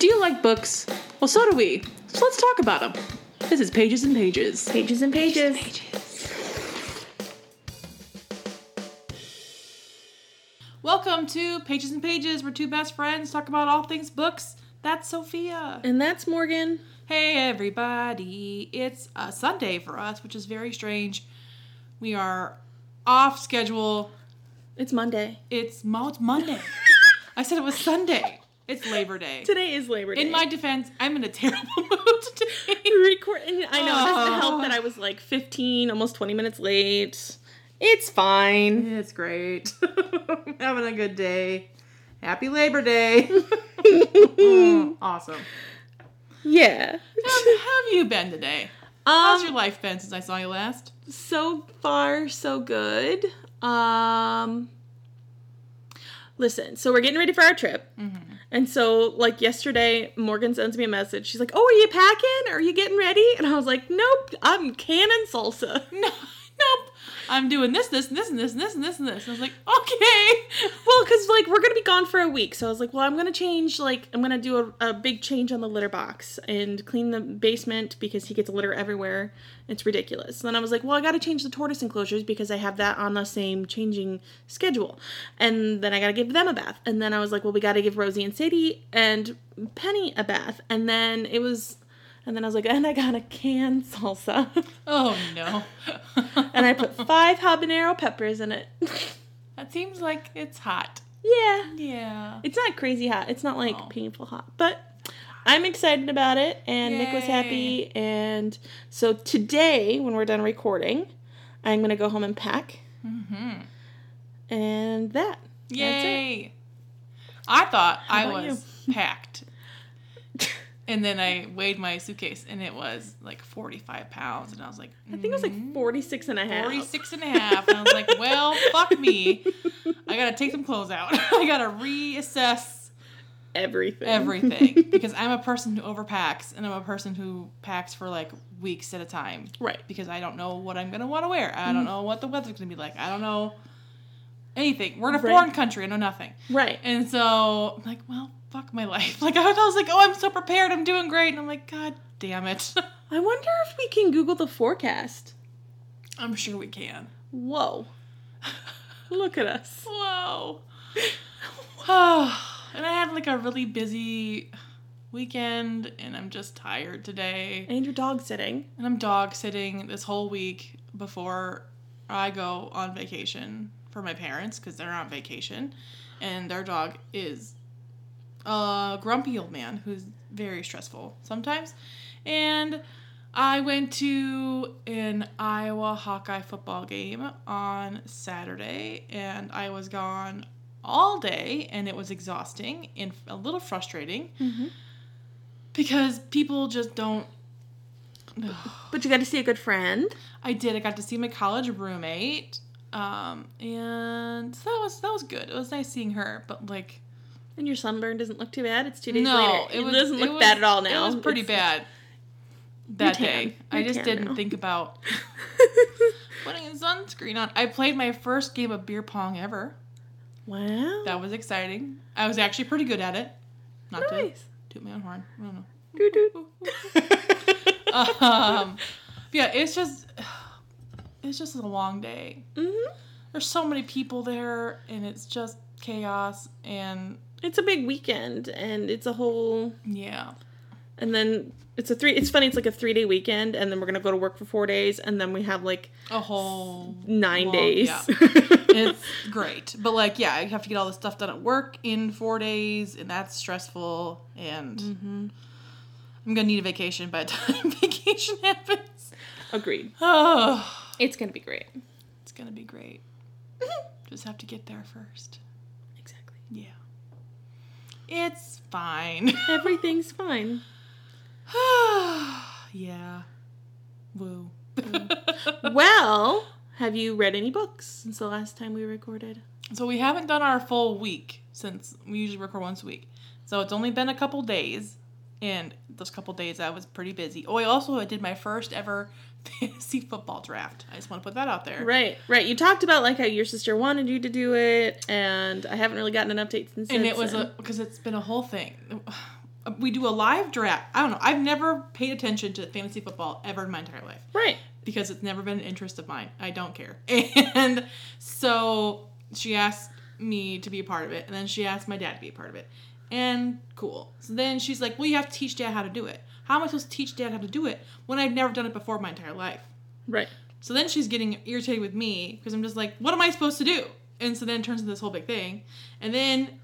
Do you like books? Well, so do we. So let's talk about them. This is Pages and Pages. Pages and pages. Welcome to Pages and Pages, We're two best friends talk about all things books. That's Sophia. And that's Morgan. Hey, everybody. It's a Sunday for us, which is very strange. We are off schedule. It's Monday. It's, Mo- it's Monday. I said it was Sunday. It's Labor Day. Today is Labor Day. In my defense, I'm in a terrible mood today. record, I know it doesn't help that I was like 15, almost 20 minutes late. It's fine. It's great. Having a good day. Happy Labor Day. awesome. Yeah. How have you been today? How's your Um, life been since I saw you last? so far so good. Um Listen, so we're getting ready for our trip. And so like yesterday Morgan sends me a message. She's like, "Oh, are you packing? Are you getting ready?" And I was like, "Nope, I'm canning salsa." No, nope. I'm doing this, this, and this, and this, and this, and this, and this. And I was like, okay. Well, because like we're gonna be gone for a week, so I was like, well, I'm gonna change. Like, I'm gonna do a, a big change on the litter box and clean the basement because he gets litter everywhere. It's ridiculous. then I was like, well, I gotta change the tortoise enclosures because I have that on the same changing schedule, and then I gotta give them a bath. And then I was like, well, we gotta give Rosie and Sadie and Penny a bath. And then it was, and then I was like, and I gotta can salsa, Oh no. and I put five habanero peppers in it. that seems like it's hot. yeah. Yeah. It's not crazy hot. It's not like Oh. painful hot, but I'm excited about it, and Nick was happy. And so today, when we're done recording, I'm gonna go home and pack, Mm-hmm. and that. That's it. Yay. I thought I was packed. And then I weighed my suitcase and it was like 45 pounds. And I was like, I think it was like mm-hmm. 46 and a half. 46 and a half. And I was like, well, fuck me. I gotta take some clothes out. I gotta reassess Everything. everything because I'm a person who overpacks and I'm a person who packs for like weeks at a time right. because I don't know what I'm gonna want to wear. I don't mm-hmm. know what the weather's gonna be like. I don't know anything. We're in a Right. foreign country. I know nothing. Right. And so I'm like, well, fuck my life. Like I was like, oh, I'm so prepared. I'm doing great. And I'm like, god damn it. I wonder if we can Google the forecast. I'm sure we can. Whoa. Look at us. Whoa. and I had like a really busy weekend and I'm just tired today. And your dog sitting. And I'm dog sitting this whole week before I go on vacation for my parents because they're on vacation. And their dog is a grumpy old man who's very stressful sometimes. And I went to an Iowa Hawkeye football game on Saturday and I was gone all day and it was exhausting and a little frustrating Mm-hmm. because people just don't But you got to see a good friend. I did. I got to see my college roommate, um, and so that was that was good. It was nice seeing her, but like, And your sunburn doesn't look too bad. It's two days no, later. It, doesn't look bad at all now. It was pretty It's- bad that day. I just didn't now. think about putting a sunscreen on. I played my first game of beer pong ever. wow. That was exciting. I was actually pretty good at it. Not nice. to toot my own horn. I don't know. Doot, doot. um, yeah, it's just it's just a long day. Mhm. There's so many people there, and it's just chaos. And It's a big weekend, and it's a whole. yeah, And then it's a three. It's funny. It's like a three day weekend, and then we're gonna go to work for four days, and then we have like a whole nine long- days. Yeah. it's great, but like, yeah, I have to get all this stuff done at work in four days, and that's stressful. And Mm-hmm. I'm gonna need a vacation by the time vacation happens. Agreed. Oh, It's gonna be great. it's gonna be great. Just have to get there first. Exactly. Yeah. It's fine. Everything's fine. yeah. Woo. Mm. Well, have you read any books since the last time we recorded? so we haven't done our full week since we usually record once a week. So it's only been a couple days. And those couple days I was pretty busy. Oh, I also did my first ever fantasy football draft. I just want to put that out there. Right, right. You talked about like how your sister wanted you to do it, and I haven't really gotten an update since. And it was a because it's been a whole thing. we do a live draft. I don't know. I've never paid attention to fantasy football ever in my entire life Right. because it's never been an interest of mine. I don't care. And so she asked me to be a part of it, and then she asked my dad to be a part of it. And cool. So then she's like, Well, you have to teach dad how to do it. How am I supposed to teach dad how to do it when I've never done it before my entire life? Right. So then she's getting irritated with me because I'm just like, What am I supposed to do? And so then it turns into this whole big thing. And then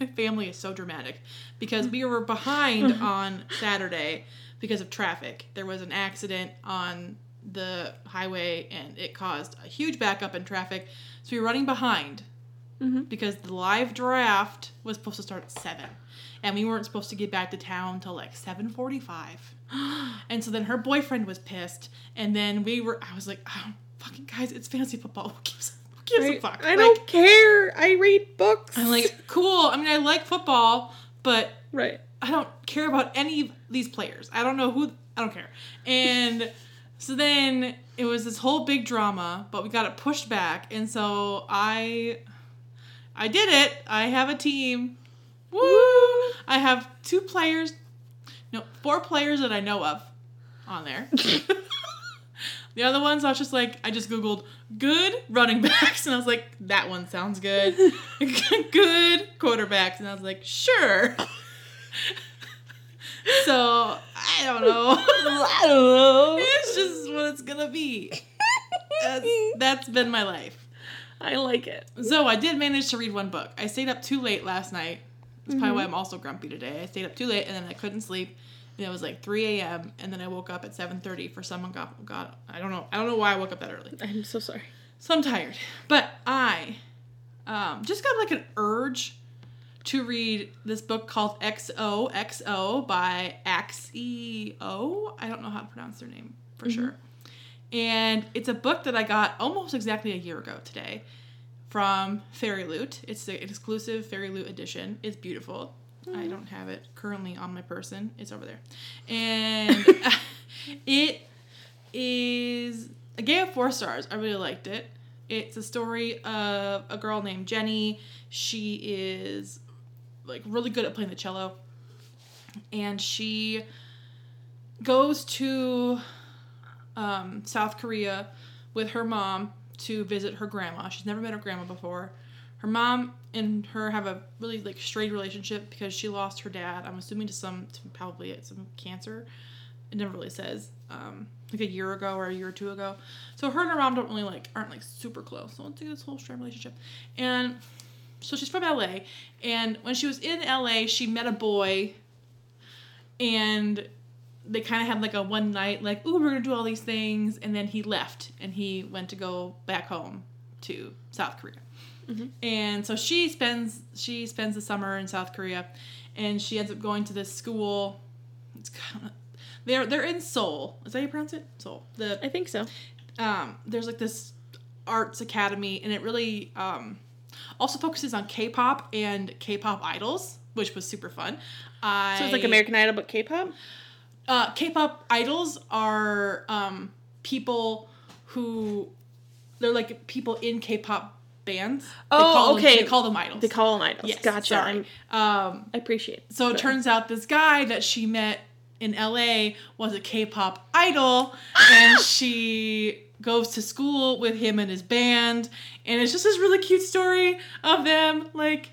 my family is so dramatic because we were behind on Saturday because of traffic. There was an accident on the highway and it caused a huge backup in traffic. So we were running behind Mhm. because the live draft was supposed to start at 7 and we weren't supposed to get back to town till like 7:45. and so then her boyfriend was pissed and then we were I was like, "Oh, fucking guys, it's fantasy football. Who gives, who gives a I, fuck?" I Like, don't care. I read books. I'm like, cool. I mean, I like football, but right. I don't care about any of these players. I don't know who. I don't care. And so then it was this whole big drama, but we got it pushed back, and so I, I did it. I have a team. Woo! I have two players, no, four players that I know of, on there. The other ones, I was just like, I just Googled good running backs, and I was like, that one sounds good. good quarterbacks, and I was like, sure. so, I don't know. I don't know. it's just what it's gonna be. That's, that's been my life. I like it. So, I did manage to read one book. I stayed up too late last night. That's probably why I'm also grumpy today. I stayed up too late, and then I couldn't sleep. And it was like 3 a.m. and then I woke up at 7:30 for someone got got I don't know I don't know why I woke up that early. I'm so sorry. So I'm tired. But I um, just got like an urge to read this book called XOXO by Axio. I don't know how to pronounce their name for sure. And it's a book that I got almost exactly a year ago today from Fairy Loot. It's the exclusive Fairy Loot edition. It's beautiful. I don't have it currently on my person. It's over there. And it is I gave it four stars. I really liked it. It's a story of a girl named Jenny. She is like really good at playing the cello. And she goes to um, South Korea with her mom to visit her grandma. She's never met her grandma before. Her mom and her have a really like strained relationship because she lost her dad. I'm assuming to some to probably some cancer. It never really says. Um, like a year ago or a year or two ago. So her and her mom don't really like aren't like super close. So it's like this whole strained relationship. And so she's from LA. And when she was in LA, she met a boy and they kind of had like a one night like, ooh, we're gonna do all these things, and then he left and he went to go back home to South Korea. And so she spends she spends the summer in South Korea, and she ends up going to this school. It's kind of they're they're in Seoul. Is that how you pronounce it? Seoul. The I think so. um, there's like this arts academy, and it really um, also focuses on K-pop and K-pop idols, which was super fun. I, So it's like American Idol but K-pop. Uh, K-pop idols are um, people who they're like people in K-pop bands. They Oh, them- okay. they call them idols. They call them idols. Yes, gotcha. sorry. Um, I appreciate. It. so it turns out this guy that she met in LA was a K-pop idol, and she goes to school with him and his band, and it's just this really cute story of them like.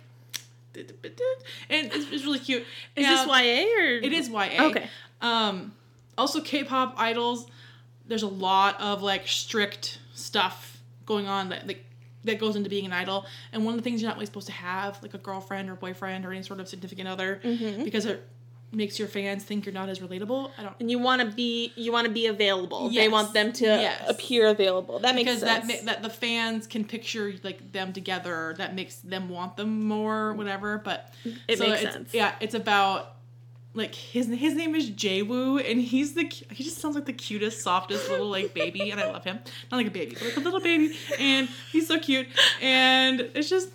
And it's, really cute. Is this YA or It is YA. Okay. Um, also, K-pop idols. There's a lot of like strict stuff going on that like that goes into being an idol. And one of the things you're not really supposed to have like a girlfriend or boyfriend or any sort of significant other Mm-hmm. because it makes your fans think you're not as relatable. I don't And you want to be you want to be available. They want them to Yes. appear available. That makes because that sense. ma- that the fans can picture like them together. That makes them want them more, whatever. But It makes sense. Yeah, it's about like his his name is Jaewoo, and he's the he just sounds like the cutest, softest little like baby, and I love him. Not like a baby, but like a little baby, and he's so cute. And it's just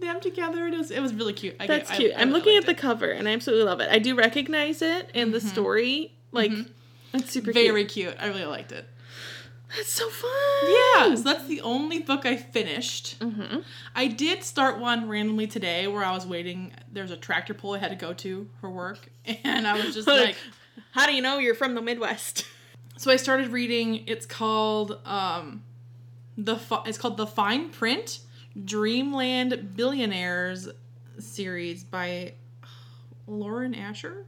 them together. It was it was really cute. I That's get- cute. I I'm really looking at liked the cover and I absolutely love it. I do recognize it and the mm-hmm. story. Like mm-hmm. it's super it. very cute. I really liked it. That's so fun. Yeah, so that's the only book I finished. Mm-hmm. I did start one randomly today where I was waiting. There's a tractor pull I had to go to for work, and I was just like, How do you know you're from the Midwest? so I started reading. It's called um, the Fi- it's called the Fine Print Dreamland Billionaires series by Lauren Asher.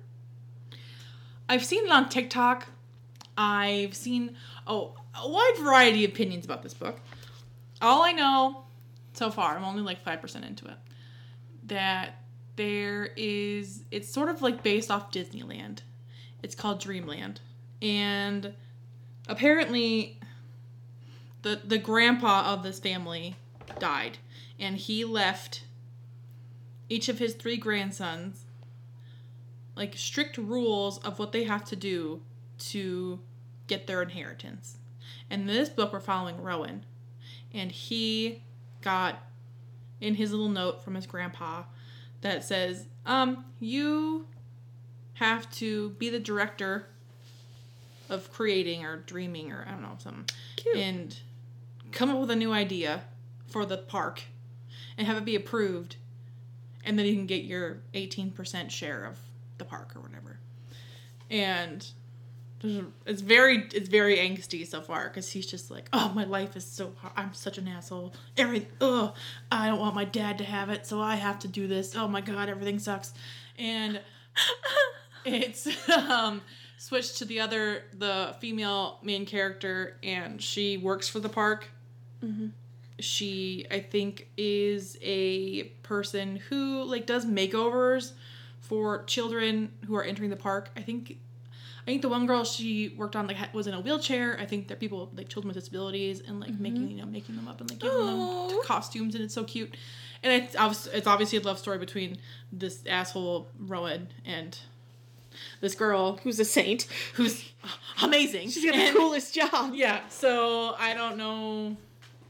I've seen it on TikTok. I've seen oh a wide variety of opinions about this book. All I know so far, I'm only like five percent into it, that there is it's sort of like based off Disneyland. It's called Dreamland, and apparently, the the grandpa of this family died, and he left each of his three grandsons like strict rules of what they have to do to get their inheritance. And in this book, we're following Rowan, and he got in his little note from his grandpa that says, um, you have to be the director of creating or dreaming or I don't know something, Cute. and come up with a new idea for the park, and have it be approved, and then you can get your eighteen percent share of the park or whatever. And it's very it's very angsty so far because he's just like, oh, my life is so hard. I'm such an asshole. Every oh, I don't want my dad to have it, so I have to do this. Oh my god, everything sucks. And it's um switched to the other the female main character and she works for the park Mhm. she i think is a person who like does makeovers for children who are entering the park i think think the one girl she worked on like was in a wheelchair i think they're people like children with disabilities and like making mm-hmm. you know making them up and like giving them Aw. costumes and it's so cute and it's it's obviously a love story between this asshole rowan and this girl Who's a saint? who's amazing. She's got the coolest job. Yeah, so I don't know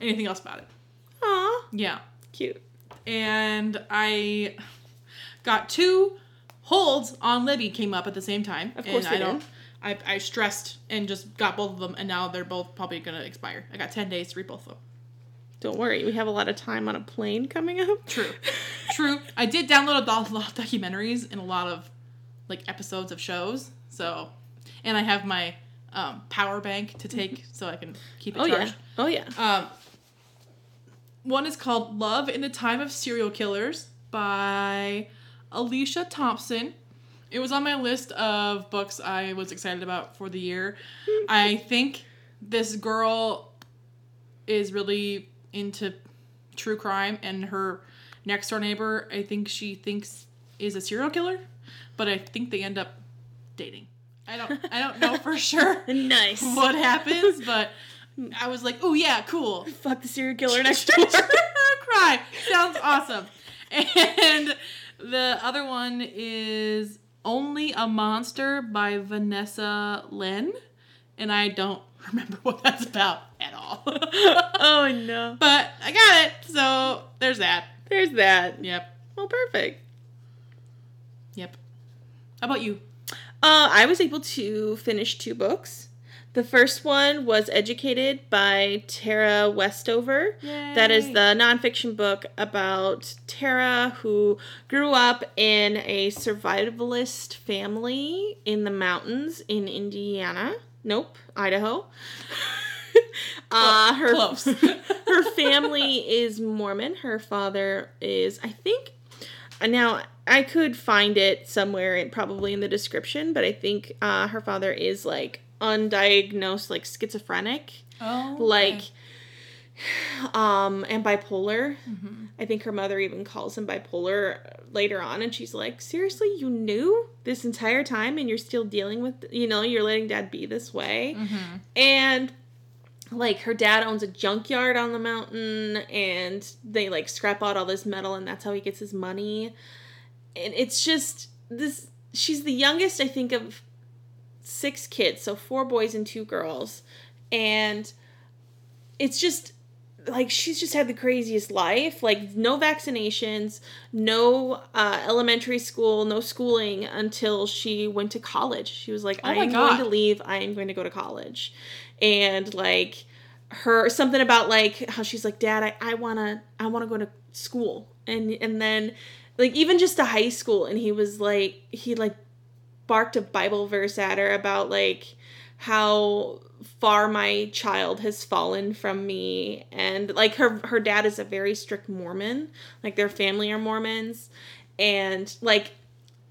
anything else about it. Aw, Yeah. cute. And I got two holds on Libby came up at the same time. Of course and I don't did. I, I stressed and just got both of them and now they're both probably gonna expire. I got ten days to read both of them. Don't worry, we have a lot of time on a plane coming up. True. True. I did download a lot of documentaries and a lot of like episodes of shows. So and I have my um, power bank to take so I can keep it Oh charged. yeah. Oh yeah. Um, one is called Love in the Time of Serial Killers by Alicia Thompson. It was on my list of books I was excited about for the year. I think this girl is really into true crime, and her next door neighbor, I think she thinks is a serial killer, but I think they end up dating. I don't I don't know for sure Nice. what happens, but I was like, oh yeah, cool. Fuck the serial killer next door. Cry. Sounds awesome. And the other one is Only a Monster by Vanessa Len. And I don't remember what that's about at all. oh no. but I got it. So there's that. There's that. Yep. Well, perfect. Yep. How about you? Uh, I was able to finish two books. The first one was Educated by Tara Westover. That is the nonfiction book about Tara, who grew up in a survivalist family in the mountains in Indiana. Nope, Idaho. uh, her Close. her family is Mormon. Her father is, I think, now I could find it somewhere, probably in the description, but I think uh, her father is like undiagnosed, like schizophrenic, oh. like, um, and bipolar. hmm I think her mother even calls him bipolar later on, and she's like, "Seriously, you knew this entire time, and you're still dealing with, you know, you're letting dad be this way." hmm and like her dad owns a junkyard on the mountain and they like scrap out all this metal and that's how he gets his money and it's just this she's the youngest i think of six kids so four boys and two girls. And it's just like she's just had the craziest life. Like no vaccinations no uh, elementary school no schooling until she went to college. She was like Oh i am God. going to leave. I am going to go to college. And like her something about like how she's like dad i, I want to i want to go to school. And and then like even just to high school and he was like he like barked a bible verse at her about like how far my child has fallen from me. And like her her dad is a very strict mormon. Like their family are mormons. And like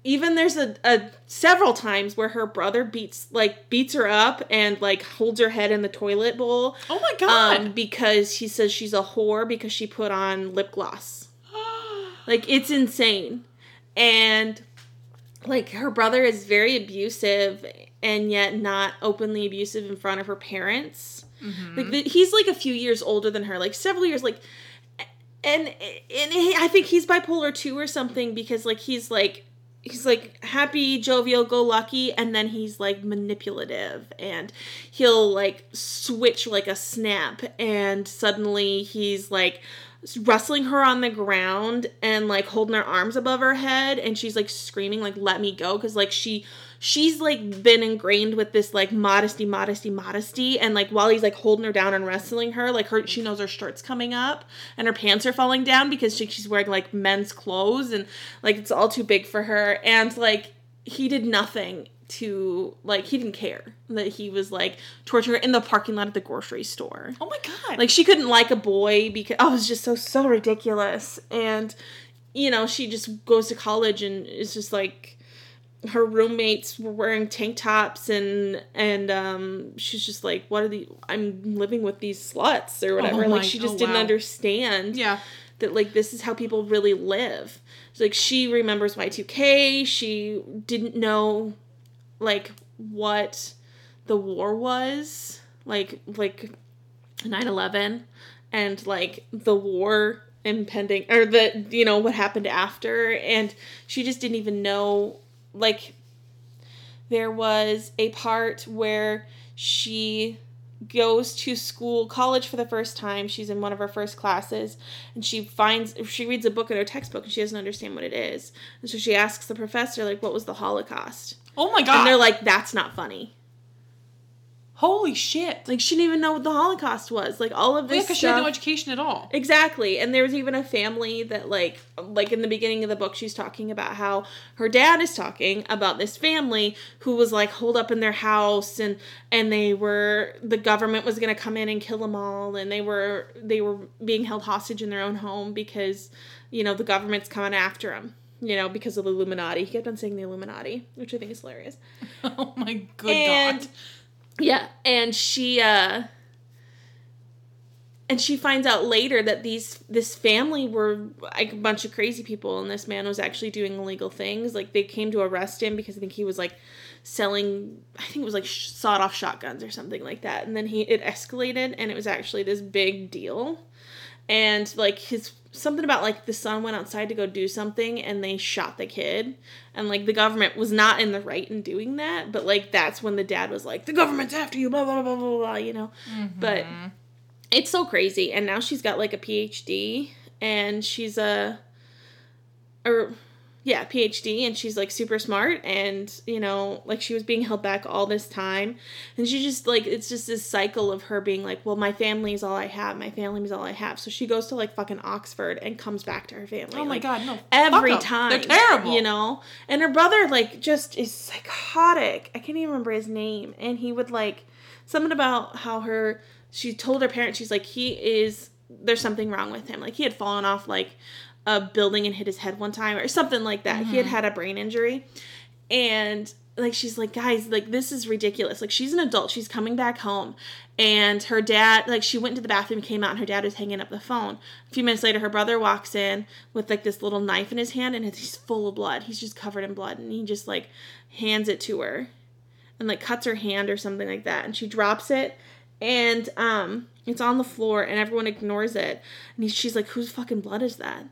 even there's a, a several times where her brother beats like beats her up and like holds her head in the toilet bowl. Oh my god. um because he says she's a whore because she put on lip gloss. Like it's insane. And like her brother is very abusive and yet not openly abusive in front of her parents. Mm-hmm. Like the, he's like a few years older than her, like several years like and and he, I think he's bipolar too or something because like he's like he's like happy, jovial, go lucky, and then he's like manipulative and he'll like switch like a snap and suddenly he's like wrestling her on the ground and like holding her arms above her head and she's like screaming like let me go because like she she's like been ingrained with this like modesty modesty modesty and like while he's like holding her down and wrestling her like her she knows her shirt's coming up and her pants are falling down because she, she's wearing like men's clothes and like it's all too big for her. And like he did nothing to like he didn't care that he was like torturing her in the parking lot at the grocery store oh my god. like she couldn't like a boy because oh, it was just so so ridiculous. And you know, she just goes to college and it's just like her roommates were wearing tank tops and and um she's just like what are the I'm living with these sluts or whatever. Oh like she just oh, didn't wow. understand yeah. that like this is how people really live. So, like she remembers Y2K, she didn't know like what the war was, like like 9/11 and like the war impending or the you know what happened after. And she just didn't even know like there was a part where she goes to school college for the first time. She's in one of her first classes and she finds she reads a book in her textbook and she doesn't understand what it is. And so she asks the professor like what was the holocaust Oh my god. and they're like that's not funny holy shit. like she didn't even know what the holocaust was like all of oh, Yeah, this because she had no education at all. Exactly. And there was even a family that like like in the beginning of the book she's talking about how her dad is talking about this family who was like holed up in their house and and they were the government was going to come in and kill them all and they were they were being held hostage in their own home because you know the government's coming after them. You know, because of the Illuminati. He kept on saying the Illuminati, which I think is hilarious. oh my good And- god. Yeah, and she uh and she finds out later that these this family were like a bunch of crazy people and this man was actually doing illegal things. Like they came to arrest him because I think he was like selling I think it was like sh- sawed off shotguns or something like that. And then he it escalated and it was actually this big deal. And like his something about like the son went outside to go do something and they shot the kid. And like the government was not in the right in doing that but like that's when the dad was like the government's after you blah blah blah blah blah you know? But mm-hmm. it's so crazy. And now she's got like a phd and she's a or yeah phd and she's like super smart and you know like she was being held back all this time and she just like it's just this cycle of her being like well my family is all i have my family is all i have so she goes to like fucking oxford and comes back to her family Oh my like, god, no. every time. They're terrible. You know? And her brother, like, just is psychotic. I can't even remember his name. And he would, like, something about how her, she told her parents, she's like, he is, there's something wrong with him. Like, he had fallen off, like, a building and hit his head one time or something like that. He had Mm-hmm. had a brain injury. And, like, she's like, guys, like, this is ridiculous. Like, she's an adult. She's coming back home. And her dad, like, she went into the bathroom, came out, and her dad was hanging up the phone. A few minutes later, her brother walks in with, like, this little knife in his hand, and he's full of blood. He's just covered in blood. And he just, like, hands it to her and, like, cuts her hand or something like that. And she drops it, and, um, it's on the floor, and everyone ignores it. And he, she's like, whose fucking blood is that?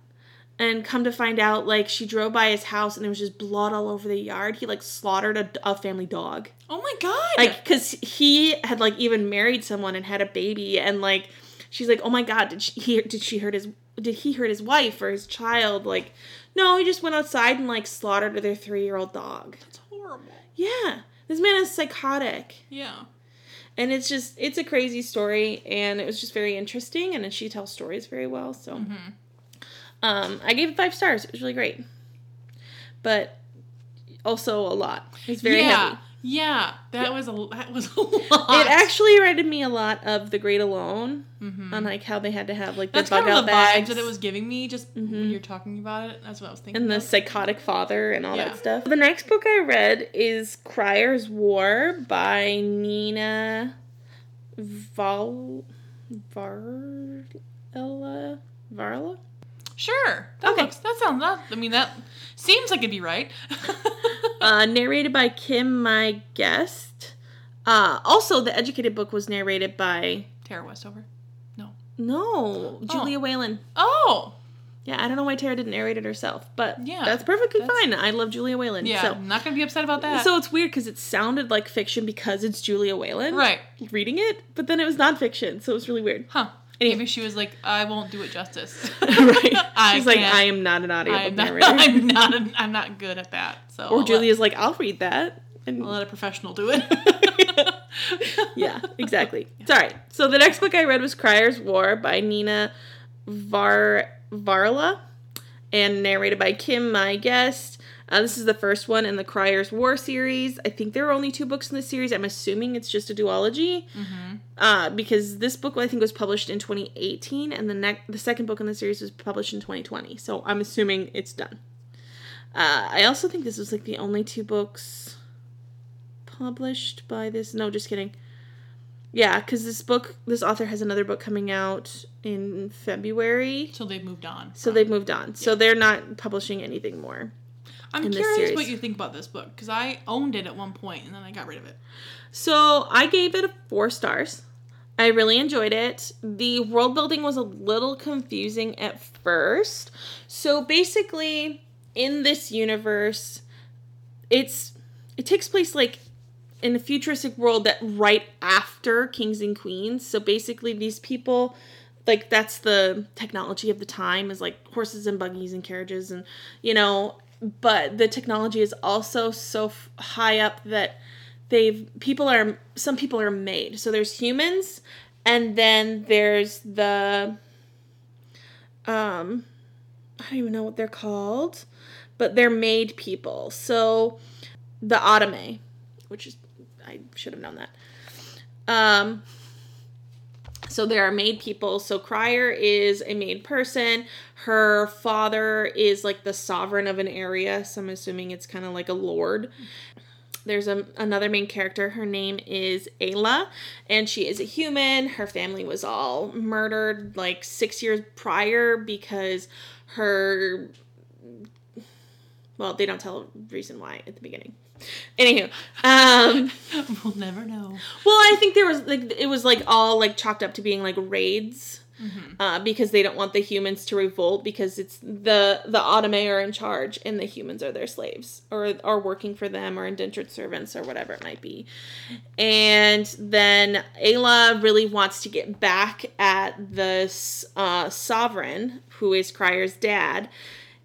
And come to find out, like, she drove by his house, and there was just blood all over the yard. He, like, slaughtered a, a family dog Oh my god. like because he had like even married someone and had a baby and like she's like, "Oh my god, did she hear did she hurt his did he hurt his wife or his child?" Like, no, he just went outside and like slaughtered their 3-year-old dog. That's horrible. Yeah. This man is psychotic. Yeah. And it's just it's a crazy story and it was just very interesting and then she tells stories very well, so Mm-hmm. Um I gave it 5 stars. It was really great. But also a lot. It's very yeah. heavy. Yeah. That was a that was a lot. It actually reminded me a lot of The Great Alone, Mhm. on like how they had to have like That's the bug kind of out the bags that it was giving me just when Mhm. you're talking about it. That's what I was thinking. and the psychotic father and all Yeah. that stuff. The next book I read is Crier's War by Nina Val Varla Varla. Sure. That Okay. looks that sounds that I mean that seems like it'd be right. Uh, narrated by Kim Mai Guest. Uh, also, the Educated book was narrated by Tara Westover. no No, Julia Whelan. Oh. Yeah, I don't know why Tara didn't narrate it herself, but Yeah, that's perfectly that's- fine. I love Julia Whelan. Yeah. So, I'm not gonna be upset about that. so it's weird because it sounded like fiction because it's Julia Whelan right. reading it, but then it was nonfiction, so it was really weird. Huh. Anyway. Maybe she was like, I won't do it justice. right? I She's like. I am not an audiobook narrator. I'm not a, I'm not good at that. So or I'll Julia's like, I'll read that. And let, I'll let a professional do it. yeah, exactly. It's all right. So the next book I read was Crier's War by Nina Var Varla and narrated by Kim Mai Guest. Uh, this is the first one in the Crier's War series. I think there are only two books in the series. I'm assuming it's just a duology hmm uh, because this book I think was published in 2018, and the next the second book in the series was published in 2020. So I'm assuming it's done. Uh, I also think this was like the only two books published by this. No, just kidding. Yeah, because this book, this author has another book coming out in February. So they've moved on. So they've moved on. So they're not publishing anything more. I'm curious what you think about this book because I owned it at one point and then I got rid of it. So I gave it a four stars. I really enjoyed it. The world building was a little confusing at first. So basically, in this universe, it's it takes place like in a futuristic world that right after kings and queens. So basically, these people like that's the technology of the time is like horses and buggies and carriages and you know but the technology is also so f- high up that they've people are some people are made so there's humans and then there's the um i don't even know what they're called but they're made people so the Automae which is i should have known that um so there are made people. So Crier is a made person. Her father is like the sovereign of an area. So I'm assuming it's kind of like a lord. There's a, another main character. Her name is Ayla, and she is a human. Her family was all murdered like six years prior because her. Well, they don't tell a reason why at the beginning. Anywho, um, we'll never know. well, I think there was like it was like all like chalked up to being like raids, Mm-hmm. uh, because they don't want the humans to revolt because it's the the Automae are in charge and the humans are their slaves or are working for them or indentured servants or whatever it might be, and then Ayla really wants to get back at this uh, sovereign who is Crier's dad,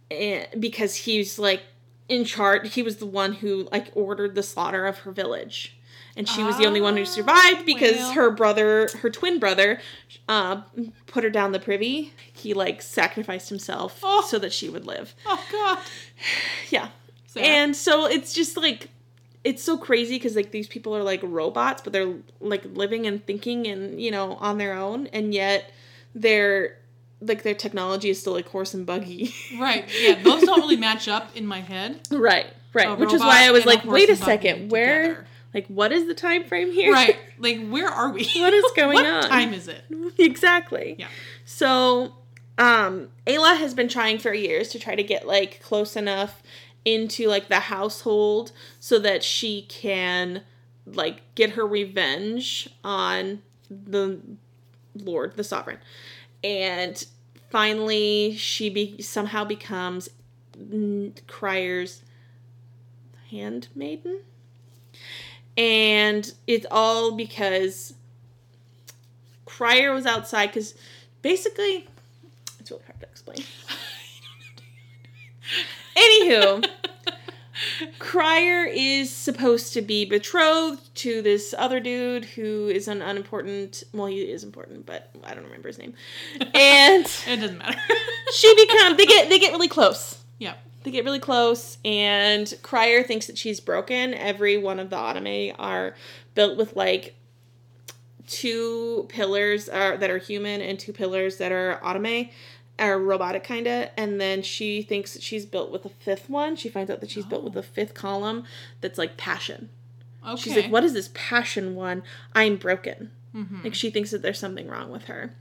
and, because he's like in charge. He was the one who like ordered the slaughter of her village. And she was the only one who Ah, survived because well. her brother, her twin brother, uh, put her down the privy. He like sacrificed himself Oh. so that she would live. Oh God. Yeah. Sad. And so it's just like it's so crazy because like these people are like robots, but they're like living and thinking and you know on their own, and yet they're like their technology is still like horse and buggy. right. Yeah. Those don't really match up in my head. right. Right. A Which is why I was like, wait a second, where together. Like what is the time frame here? Right. Like where are we? What is going on? what on? time is it? exactly. Yeah. So, um, Ayla has been trying for years to try to get like close enough into like the household so that she can like get her revenge on the Lord, the Sovereign. And finally, she be- somehow becomes Crier's handmaiden. And it's all because Crier was outside because basically, it's really hard to explain. Anywho, Crier is supposed to be betrothed to this other dude who is an unimportant. Well, he is important, but I don't remember his name. And it doesn't matter. she become they get they get really close. yeah. They get really close, and Crier thinks that she's broken. Every one of the Automae are built with like two pillars are, that are human and two pillars that are Automae, are robotic kind of. And then she thinks that she's built with a fifth one. She finds out that she's built with a fifth column that's like passion. Okay. She's like, "What is this passion one? I'm broken." Mm-hmm. Like she thinks that there's something wrong with her.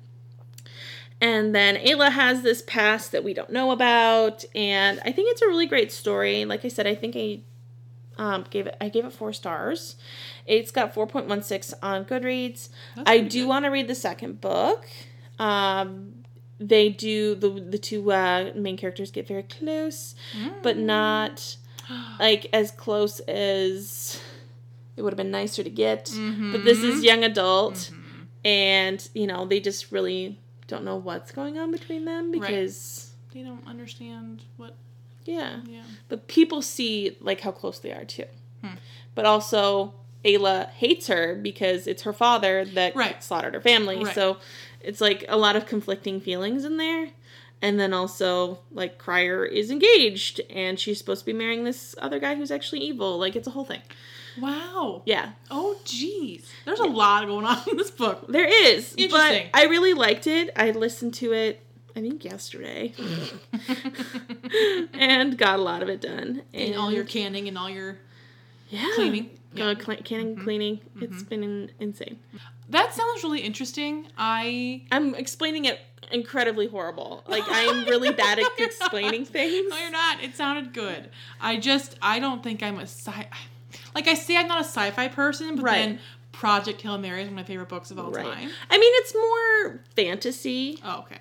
And then Ayla has this past that we don't know about, and I think it's a really great story. Like I said, I think I um, gave it I gave it four stars. It's got four point one six on Goodreads. I do want to read the second book. Um, they do the the two uh, main characters get very close, but Mm. not like as close as it would have been nicer to get. But this is young adult, Mm-hmm. and you know they just really don't know what's going on between them because They don't understand what. yeah. Yeah. But people see like how close they are too. Hmm. But also Ayla hates her because it's her father that Right. slaughtered her family. Right. So it's like a lot of conflicting feelings in there. And then also like Crier is engaged and she's supposed to be marrying this other guy who's actually evil. Like it's a whole thing. Wow. Yeah. Oh, jeez. There's a lot going on in this book. There is. But Interesting. I really liked it. I listened to it I think yesterday. and got a lot of it done. and all your canning and all your yeah. cleaning. Uh, cle- canning, cleaning. It's been in- insane. That sounds really interesting. I. I'm explaining it incredibly horrible. Like I am really bad at explaining not. things. No, you're not. It sounded good. I just. I don't think I'm a sci. Like I say, I'm not a sci-fi person, but Right. then Project Hail Mary is one of my favorite books of all Right. time. I mean, it's more fantasy, Oh, okay.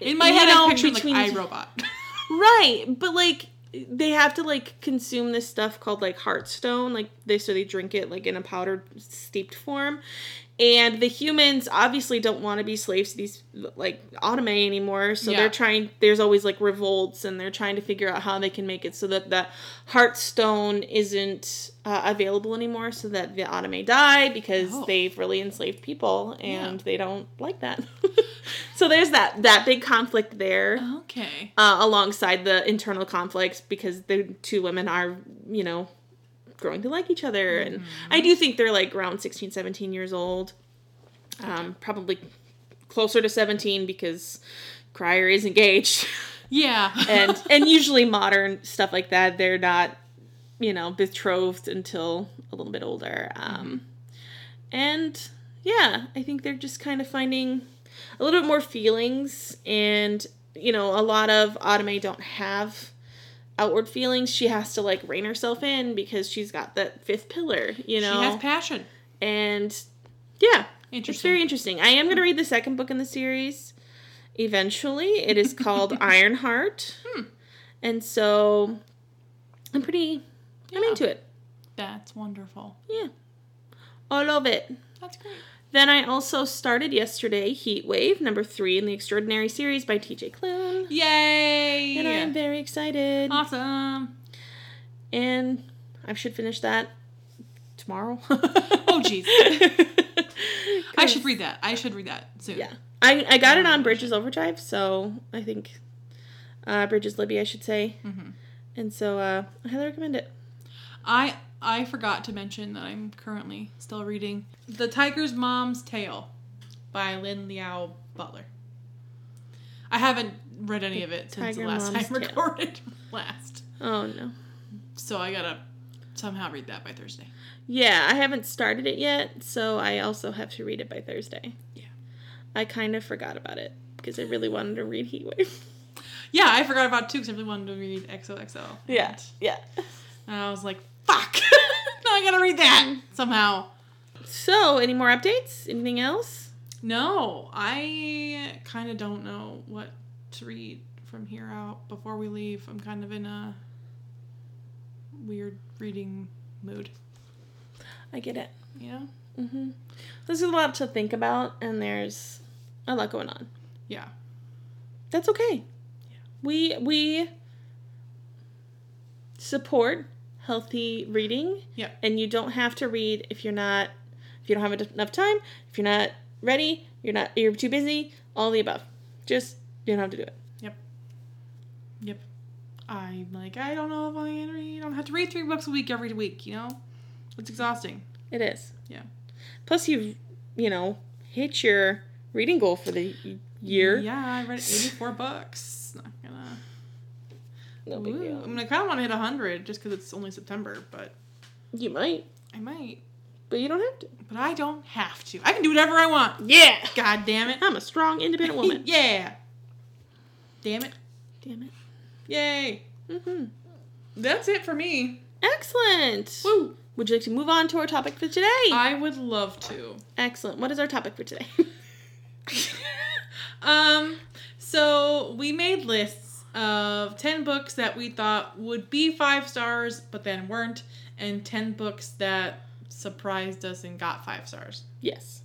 In my You head, know, I pictured like between- iRobot. right? But like they have to like consume this stuff called like heartstone like they so they drink it like in a powdered steeped form and the humans obviously don't want to be slaves to these like Automae anymore so Yeah. they're trying there's always like revolts and they're trying to figure out how they can make it so that the heartstone isn't uh, available anymore so that the Automae die because Oh. they've really enslaved people and Yeah. they don't like that so there's that that big conflict there okay. uh, alongside the internal conflicts because the two women are, you know, growing to like each other. And I do think they're like around 16, 17 years old. Um, probably closer to 17 because Crier is engaged. Yeah. and and usually modern stuff like that, they're not, you know, betrothed until a little bit older. Um, and yeah, I think they're just kind of finding a little bit more feelings and you know a lot of Automate don't have outward feelings she has to like rein herself in because she's got that fifth pillar you know she has passion. and yeah it's Interesting. very interesting i am going to read the second book in the series eventually it is called ironheart Hmm. and so i'm pretty i'm into it That's wonderful. yeah i love it That's great. Then I also started yesterday Heat Wave, number three in the Extraordinary series by TJ Klune. Yay! And I'm very excited. awesome. And I should finish that tomorrow. Oh, jeez. I should read that. I should read that soon. Yeah. I, I got it on Bridges Overdrive, so I think uh, Bridges Libby, I should say. Mhm. And so uh, I highly recommend it. I I forgot to mention that I'm currently still reading The Tiger's Mom's Tale by Lyn Liao Butler. I haven't read any of it since the last Mom's time Tale. recorded last. Oh, no. So I gotta somehow read that by Thursday. Yeah, I haven't started it yet, so I also have to read it by Thursday. Yeah. I kind of forgot about it because I really wanted to read Heatwave. Yeah, I forgot about it too because I really wanted to read XOXO. Yeah. Yeah. And I was like, fuck! I gotta read that somehow. So, any more updates? Anything else? No, I kind of don't know what to read from here out before we leave. I'm kind of in a weird reading mood, I get it. Yeah. Mm-hmm. There's a lot to think about, and there's a lot going on. Yeah. That's okay. We we support healthy reading. Yeah. And you don't have to read if you're not if you don't have enough time, if you're not ready, you're not you're too busy, all the above. Just you don't have to do it. Yep. Yep. I'm like, I don't know if I can read. I don't have to read three books a week every week, you know? It's exhausting. It is. Yeah. Plus you've, you know, hit your reading goal for the year. Yeah, I read 84 books. Not gonna. No big Ooh. deal. I mean, I kind of want to hit 100 just because it's only September, but You might, I might. but you don't have to. But I don't have to. I can do whatever I want. Yeah. God damn it. I'm a strong, independent woman. yeah. Damn it. Damn it. Yay. Mm-hmm. That's it for me. Excellent. Woo. Would you like to move on to our topic for today? I would love to. Excellent. What is our topic for today? um, so we made lists of 10 books that we thought would be five stars, but then weren't, and 10 books that surprised us and got five stars yes.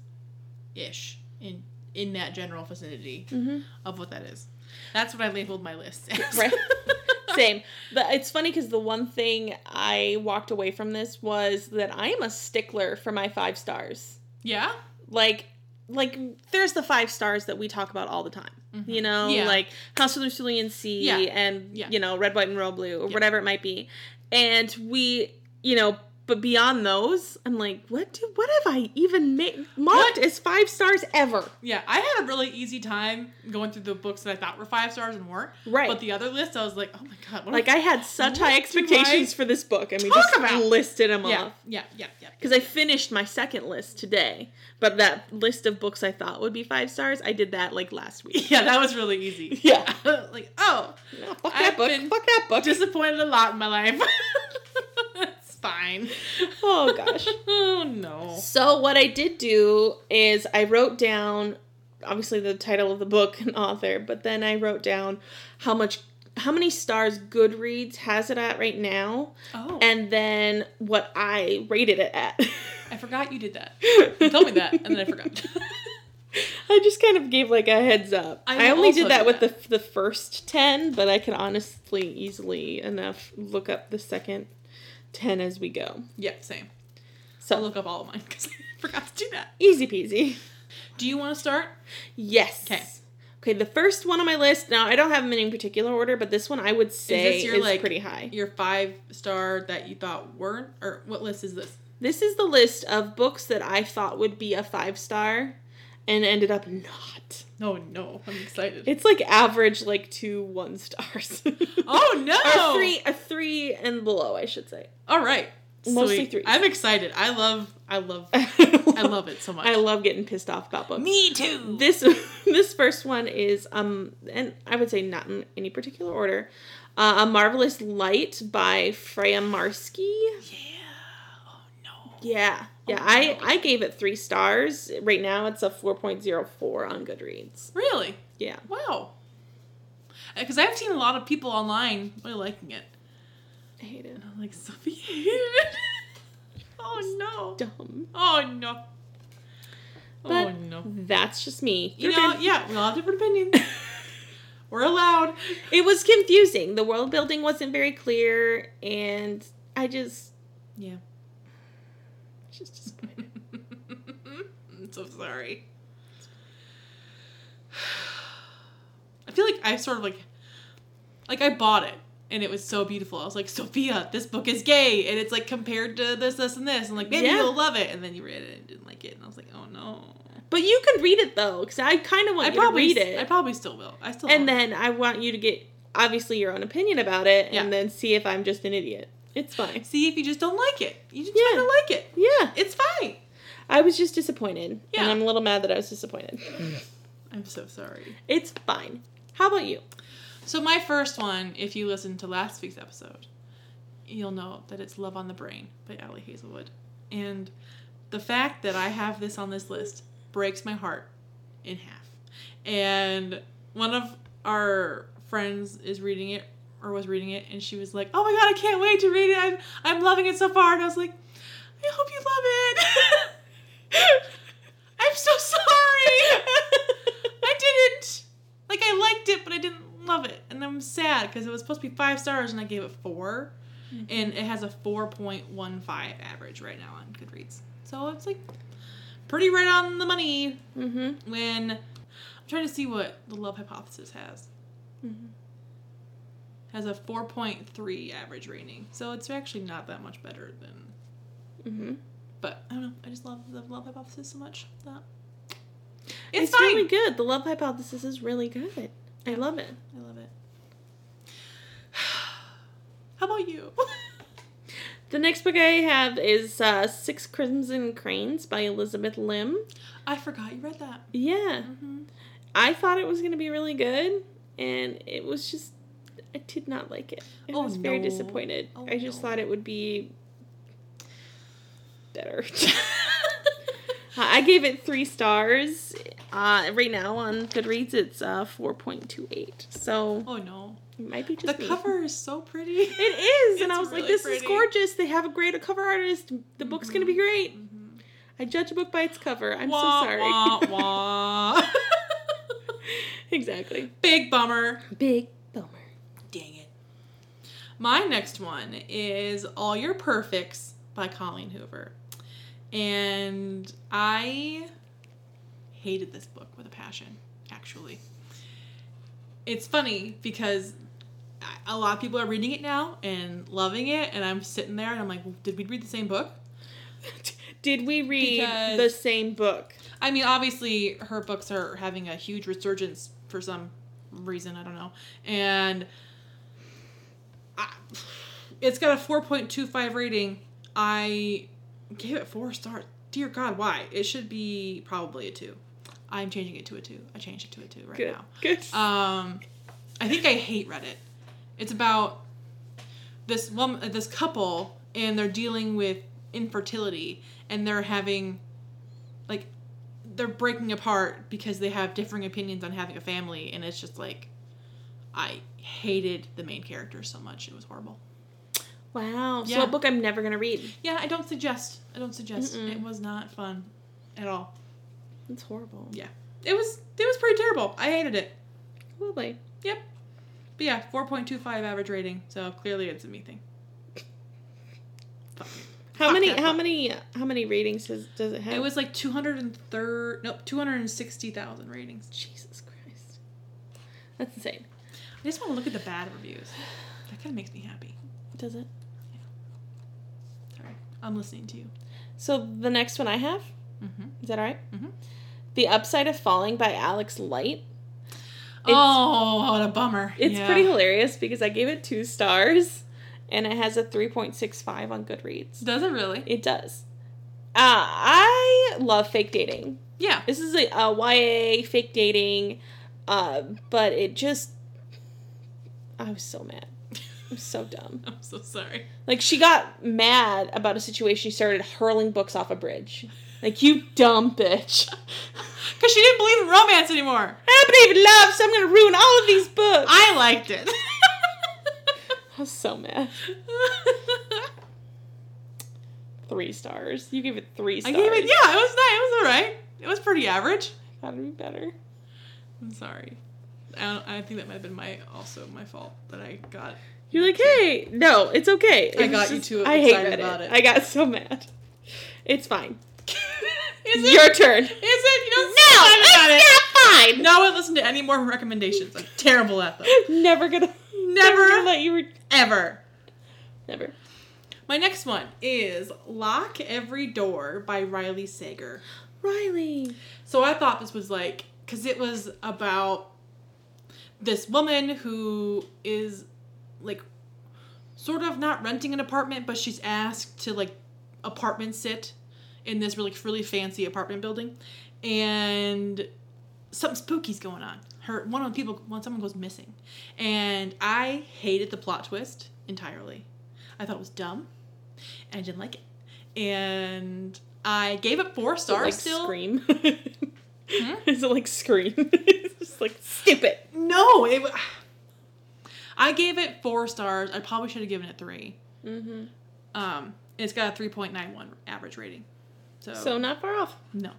ish in in that general vicinity Mm-hmm. of what that is. That's what I labeled my list. as. Right. Same. But it's funny because the one thing I walked away from this was that I am a stickler for my five stars. Yeah. Like, like there's the five stars that we talk about all the time. Mm-hmm. You know, Yeah. like House of the Cerulean Sea Yeah. and Yeah. you know Red, White, and Royal Blue or whatever it might be, and we, you know. But beyond those, I'm like, what do what have I even made marked What? as five stars ever? Yeah, I had a really easy time going through the books that I thought were five stars and weren't. Right. But the other list, I was like, oh my god, what Like I had such high expectations for this book, and we just about? listed them yeah, off. yeah, yeah, yeah. Because I finished my second list today, but that list of books I thought would be five stars, I did that like last week. Yeah, that was really easy. Yeah. like, oh, No, fuck I've that book. been Fuck that book. disappointed a lot in my life. Fine. Oh, gosh. oh no. So what I did do is I wrote down obviously the title of the book and author, but then I wrote down how much how many stars Goodreads has it at right now, Oh, and then what I rated it at. I forgot you did that. You told me that, and then I forgot. I just kind of gave like a heads up. I I, only did that with that. the the first ten, but I can honestly easily enough look up the second ten as we go. yeah, same. So I'll look up all of mine because I forgot to do that. easy peasy. Do you want to start? Yes. Okay, Okay, the first one on my list. Now I don't have them in any particular order, but this one I would say is, your, like- pretty high. Your five star that you thought weren't, or what list is this? This is the list of books that I thought would be a five star, and ended up not. No, no, I'm excited. It's like average, like two one stars. oh no! or three, a three and below, I should say. All right. Mostly Sweet. threes. I'm excited. I love. I love. I I love it so much. I love getting pissed off about books. Me too. This this first one is um, and I would say not in any particular order, uh, a marvelous light by Freya Marske. Yeah. Oh no. Yeah, yeah. Oh, I. I gave it three stars. Right now, it's a four point zero four on Goodreads. Really? Yeah. Wow. Uh, because I've seen a lot of people online really liking it. I hate it. And I'm like, Sophie hated it. oh no. Dumb. Oh no. oh no. That's just me. You know, yeah, we all have different opinions. We're allowed. It was confusing. The world building wasn't very clear, and I just Yeah. Just disappointed. I'm so sorry. I feel like I sort of like, like I bought it and it was so beautiful. I was like, Sophia, this book is gay, and it's like compared to this, this, and this, and like maybe Yeah. you'll love it. And then you read it and didn't like it, and I was like, oh no. But you can read it though, because I kind of want I you to probably, read it. I probably still will. I still. and then I want you to get obviously your own opinion about it, Yeah. and then see if I'm just an idiot. It's fine. see if you just don't like it. You just Yeah. not like it. Yeah, It's fine. I was just disappointed, Yeah. and I'm a little mad that I was disappointed. I'm so sorry. It's fine. How about you? So my first one, if you listen to last week's episode, you'll know that it's Love on the Brain by Ali Hazelwood. And the fact that I have this on this list breaks my heart in half. And one of our friends is reading it or was reading it and she was like, "Oh my god, I can't wait to read it. I'm I'm loving it so far." And I was like, "I hope you love it." I'm so sorry. I didn't. Like I liked it, but I didn't love it, and I'm sad because it was supposed to be five stars, and I gave it 4 and it has a four point one five average right now on Goodreads. So it's like pretty right on the money. mm-hmm. When I'm trying to see what the Love Hypothesis has. Mhm. Has a four point three average rating, so it's actually not that much better than. Mm-hmm. But I don't know. I just love the Love Hypothesis so much that It's, it's, really good. The love hypothesis is really good. I love it. I love it. How about you? The next book I have is uh, Six Crimson Cranes by Elizabeth Lim. I forgot you read that. Yeah. Mm-hmm. I thought it was going to be really good, and it was just, I did not like it. I Oh, was very no. disappointed. Oh, I just no. thought it would be better. I gave it three stars. Uh, right now on Goodreads, it's uh, 4.28. So oh no. it might be The just me. cover is so pretty. It is, and I was like, really "This is gorgeous. They have a great cover artist. The book's gonna be great." Mhm. I judge a book by its cover. I'm Wah, so sorry. wah, wah. exactly. Big bummer. Big bummer. Dang it. My next one is All Your Perfects by Colleen Hoover. And I hated this book with a passion, actually. It's funny because a lot of people are reading it now and loving it, and I'm sitting there and I'm like, did we read the same book? Did we read Because- the same book? I mean, obviously, her books are having a huge resurgence for some reason. I don't know. And I, it's got a 4.25 rating. I gave it four stars. Dear God, why? It should be probably a two. I'm changing it to a two. I changed it to a two right Good. now. Good. Um, I think I hate Reddit. It's about this woman, this couple, and they're dealing with infertility, and they're having, like, they're breaking apart because they have differing opinions on having a family, and it's just like, I hated the main character so much. It was horrible. wow. Yeah. So a book I'm never gonna read. Yeah, I don't suggest. I don't suggest. Mm-mm. It was not fun at all. It's horrible. Yeah, it was. It was pretty terrible. I hated it. Lovely. Yep. But yeah, 4.25 average rating. So clearly it's a me thing. Fuck. How Fuck many? How many? How many ratings does does it have? It was like 203 nope, 260,000 ratings. Jesus Christ. That's insane. I just want to look at the bad reviews. That kind of makes me happy. Does it? Sorry. I'm listening to you. So the next one I have Mm-hmm. is that all right? Mhm. The Upside of Falling by Alex Light. oh, what a bummer. It's Yeah. pretty hilarious because I gave it two stars, and it has a three point six five on Goodreads. Does it really? It does. Uh, I love fake dating. Yeah. This is a, a YA fake dating, uh, but it just. I was so mad. I'm so dumb. I'm so sorry. Like, she got mad about a situation. She started hurling books off a bridge. Like, you dumb bitch. Because she didn't believe in romance anymore. I don't believe in love, so I'm going to ruin all of these books. I liked it. I was so mad. Three stars. You gave it three stars. I gave it, yeah, it was nice. It was alright. It was pretty average. Gotta be better. I'm sorry. I, I think that might have been my also my fault that I got. You're like, hey, no, it's okay. I It was got you too I hate excited about it. I got so mad. It's fine. Is it? Your turn. Is it? You don't No, sound about it. it's not fine. No one listen to any more recommendations. I'm terrible at them. Never gonna, never Never, gonna let you. Re- ever. never. My next one is Lock Every Door by Riley Sager. Riley. So I thought this was like, because it was about this woman who is like sort of not renting an apartment, but she's asked to like apartment sit in this really really fancy apartment building, and something spooky's going on. Her one of the people when someone goes missing, and I hated the plot twist entirely. I thought it was dumb, and I didn't like it, and I gave it four Is it stars. like still, Scream. Hmm? Is it like Scream? like stupid. No, it. I gave it four stars. I probably should have given it three. Mm-hmm. Um, it's got a three point nine one average rating, So, So not far off. no,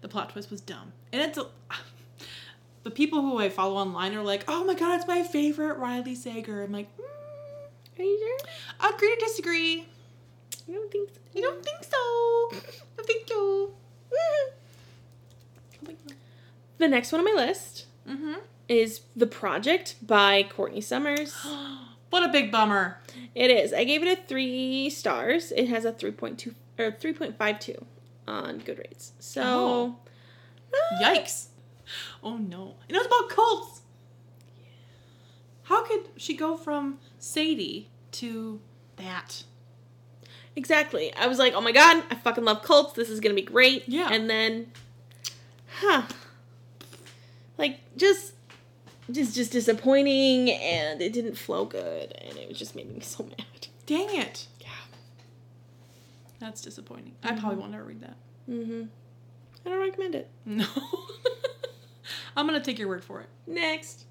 the plot twist was dumb, and it's a, the people who I follow online are like, "Oh my god, it's my favorite Riley Sager." I'm like, mm, Are you sure? agree to disagree. I don't think so. You don't think so? I think so. The next one on my list Mm-hmm. is The Project by Courtney Summers. what a big bummer. It is. I gave it a three stars. It has a 3.2 or 3.52 on Goodreads. So, Oh. uh, Yikes. Oh no. And it was about cults. How could she go from Sadie to that? exactly. I was like, oh my god, I fucking love cults. This is gonna be great. Yeah. And then, huh? Like just, just, just disappointing, and it didn't flow good, and it just made me so mad. Dang it. Yeah. That's disappointing. I probably will never read that. Mm-hmm. I don't recommend it. No. I'm gonna take your word for it. Next.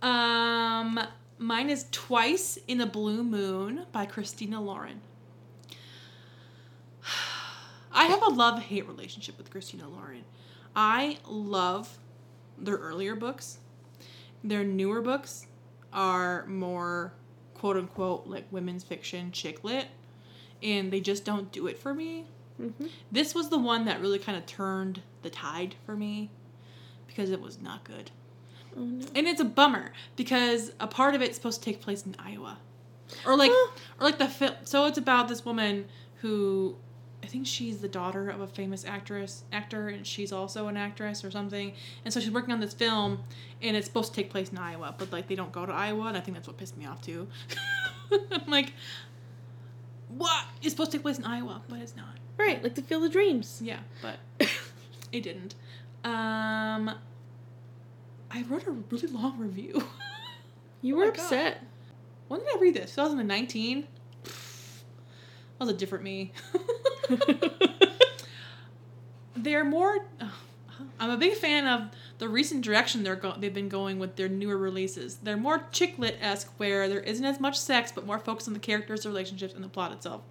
Um, mine is Twice in a Blue Moon by Christina Lauren. I have a love hate relationship with Christina Lauren. I love their earlier books. Their newer books are more quote unquote like women's fiction chick lit, and they just don't do it for me. Mm-hmm. This was the one that really kind of turned the tide for me because it was not good. Oh no. And it's a bummer because a part of it's supposed to take place in Iowa. Or like or like the film so it's about this woman who I think she's the daughter of a famous actress actor and she's also an actress or something. And so she's working on this film and it's supposed to take place in Iowa, but like they don't go to Iowa and I think that's what pissed me off too. I'm like what? It's supposed to take place in Iowa, but it's not. Right, like the Field of Dreams. Yeah, but it didn't. Um I wrote a really long review. You Oh were God. upset. When did I read this? 2019? That was a different me. They're more. I'm a big fan of the recent direction they're go- they've been going with their newer releases. They're more chick lit esque, where there isn't as much sex, but more focused on the characters, the relationships, and the plot itself.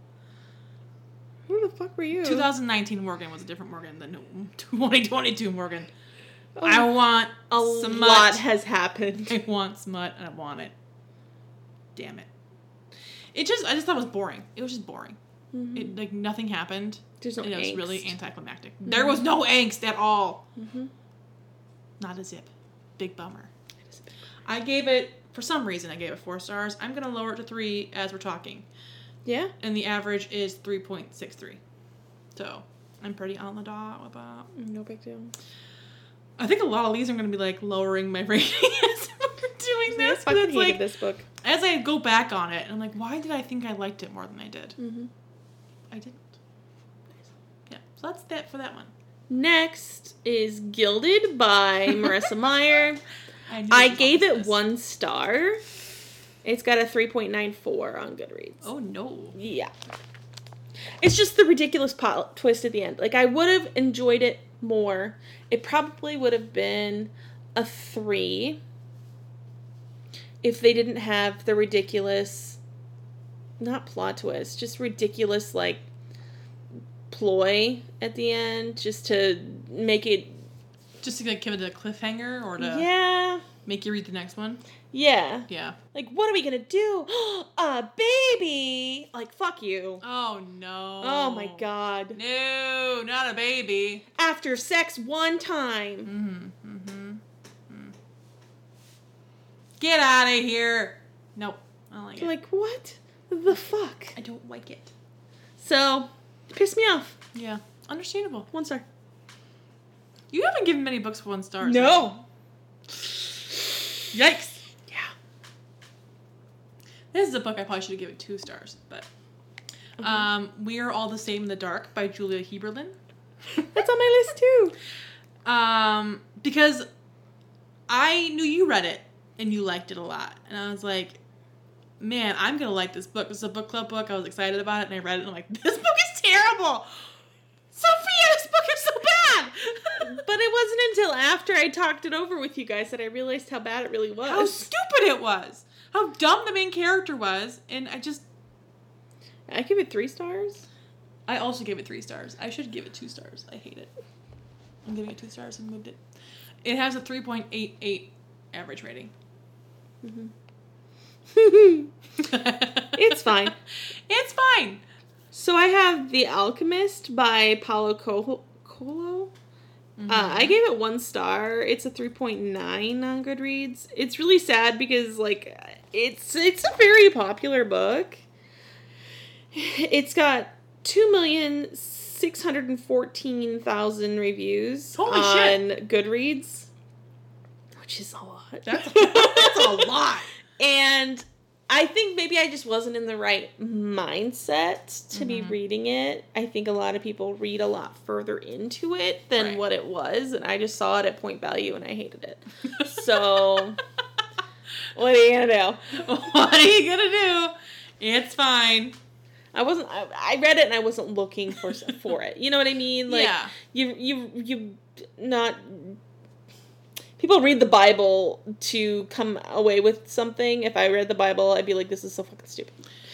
Who the fuck were you? 2019 Morgan was a different Morgan than 2022 Morgan. Oh, I want a smut. lot has happened. I want smut and I want it. Damn it. It just I just thought it was boring. It was just boring. Mhm. It like nothing happened. There's no and it was really angst. anticlimactic. There was no angst at all. Mhm. Not a zip. Big bummer. I gave it for some reason I gave it four stars. I'm gonna lower it to three as we're talking. Yeah. And the average is three point six three. So I'm pretty on the dot about No big deal. I think a lot of these I'm gonna be like lowering my rating as we're doing I this. fucking it's hated like this book. as I go back on it, I'm like, why did I think I liked it more than I did? Mm-hmm. I didn't. Yeah, so that's that for that one. Next is Gilded by Marissa Meyer. I, I gave it this. one star. It's got a 3.94 on Goodreads. Oh no. Yeah. It's just the ridiculous plot twist at the end. Like I would have enjoyed it more. It probably would have been a 3 if they didn't have the ridiculous not plot twist, just ridiculous like ploy at the end just to make it Just to like give it a cliffhanger or to yeah. make you read the next one. Yeah. Yeah. Like what are we to do? a baby. Like fuck you. Oh no. Oh my god. No, not a baby. After sex one time. Mm-hmm. Mm-hmm. Mm. Get out of here. Nope. I don't like You're it. like, what the fuck? I don't like it. So, it pissed me off. Yeah. Understandable. One star. You haven't given many books one star. No. Yikes. Yeah. This is a book I probably should have given two stars, but um, We Are All the Same in the Dark by Julia Heaberlin. That's on my list too. Um, because I knew you read it and you liked it a lot. And I was like, man, I'm going to like this book. This is a book club book. I was excited about it and I read it and I'm like, this book is terrible. Sophia, this book is so bad. But it wasn't until after I talked it over with you guys that I realized how bad it really was. How stupid it was. How dumb the main character was. And I just, I give it three stars. I also gave it three stars. I should give it two stars. I hate it. I'm giving it two stars and moved it. It has a 3.88 average rating. Mm-hmm. it's fine. It's fine. So I have The Alchemist by Paulo Co- Coelho. Uh, I gave it one star. It's a 3.9 on Goodreads. It's really sad because like it's it's a very popular book. It's got 2,614,000 reviews Holy on shit. Goodreads, which is a lot. That's, that's a lot. And I think maybe I just wasn't in the right mindset to be Mhm. reading it. I think a lot of people read a lot further into it than Right. what it was, and I just saw it at point value and I hated it. So, what are you gonna do? what are you gonna do? It's fine. I wasn't. I, I read it and I wasn't looking for for it. You know what I mean? Like yeah. you you you not. People read the Bible to come away with something. If I read the Bible, I'd be like, "This is so fucking stupid."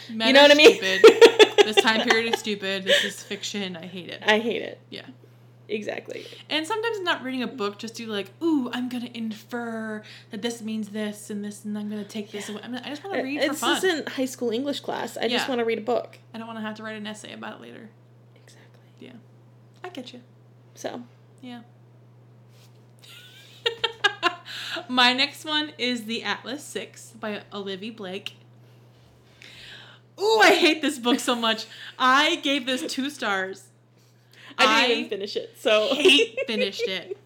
Men you know what I mean? Stupid. this time period is stupid. This is fiction. I hate it. I hate it. Yeah. Exactly. And sometimes not reading a book just to like, ooh, I'm gonna infer that this means this and this, and I'm gonna take this away. I, mean, I just want to uh, read for This fun. isn't high school English class. I just want to read a book. I don't want to have to write an essay about it later. Exactly. Yeah, I get you. So, Yeah. My next one is The Atlas Six by Olivia Blake. Ooh, I hate this book so much. I gave this two stars. I didn't I even finish it. So, hate finished it.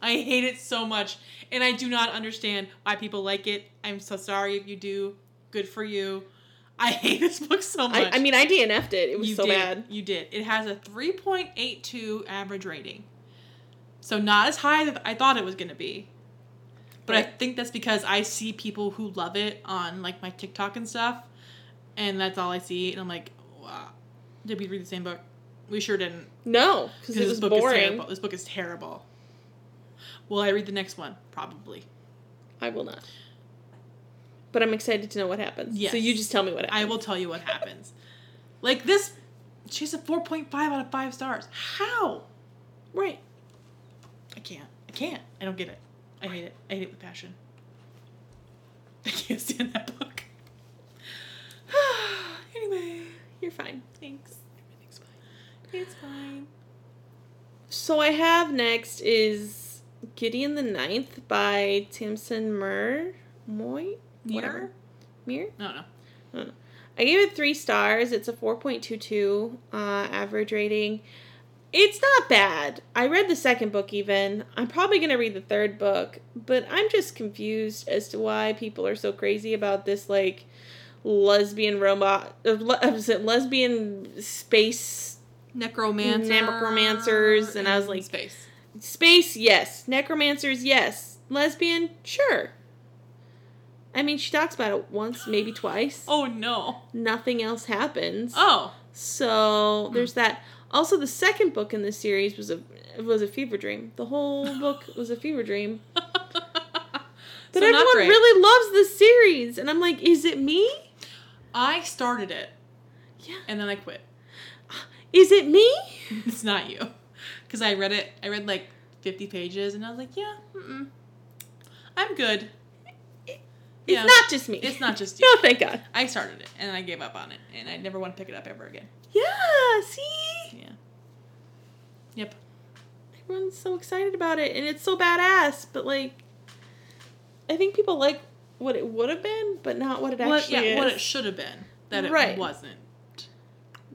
I hate it so much, and I do not understand why people like it. I'm so sorry if you do. Good for you. I hate this book so much. I, I mean, I DNF'd it. It was you so did. bad. You did. It has a 3.82 average rating. So not as high as I thought it was going to be. But I think that's because I see people who love it on like my TikTok and stuff. And that's all I see. And I'm like, wow. Did we read the same book? We sure didn't. No, because it this book is terrible. This book is terrible. Will I read the next one? Probably. I will not. But I'm excited to know what happens. Yes. So you just tell me what happens. I will tell you what happens. like this, she's a 4.5 out of 5 stars. How? Right. I can't. I can't. I don't get it. I hate it. I hate it with passion. I can't stand that book. anyway, You're fine. thanks. Everything's fine. It's fine. So I have next is Gideon the Ninth by Tamsyn Mur Moy whatever? Mir. No, no. I gave it three stars. It's a four point two two uh, average rating. It's not bad. I read the second book even. I'm probably gonna read the third book, but I'm just confused as to why people are so crazy about this like lesbian robot, uh, le- lesbian space Necromancer. Necromancers, and I was like- space. Space, yes. Necromancers, yes. Lesbian, sure. I mean, she talks about it once, maybe twice. Oh no. Nothing else happens. Oh. So there's that. Also, the second book in this series was a was a fever dream. The whole book was a fever dream. But So everyone really loves this series, and I'm like, is it me? I started it Yeah. and then I quit. Uh, is it me? it's not you, because I read it. I read like fifty pages and I was like, yeah, mm-mm. I'm good. It's Yeah. not just me. It's not just you. No, thank God. I started it and I gave up on it, and I never want to pick it up ever again. Yeah. See. Yeah. Yep. everyone's so excited about it and it's so badass but like i think people like what it would have been but not what it What, actually yeah, is what it should have been that it Right. wasn't.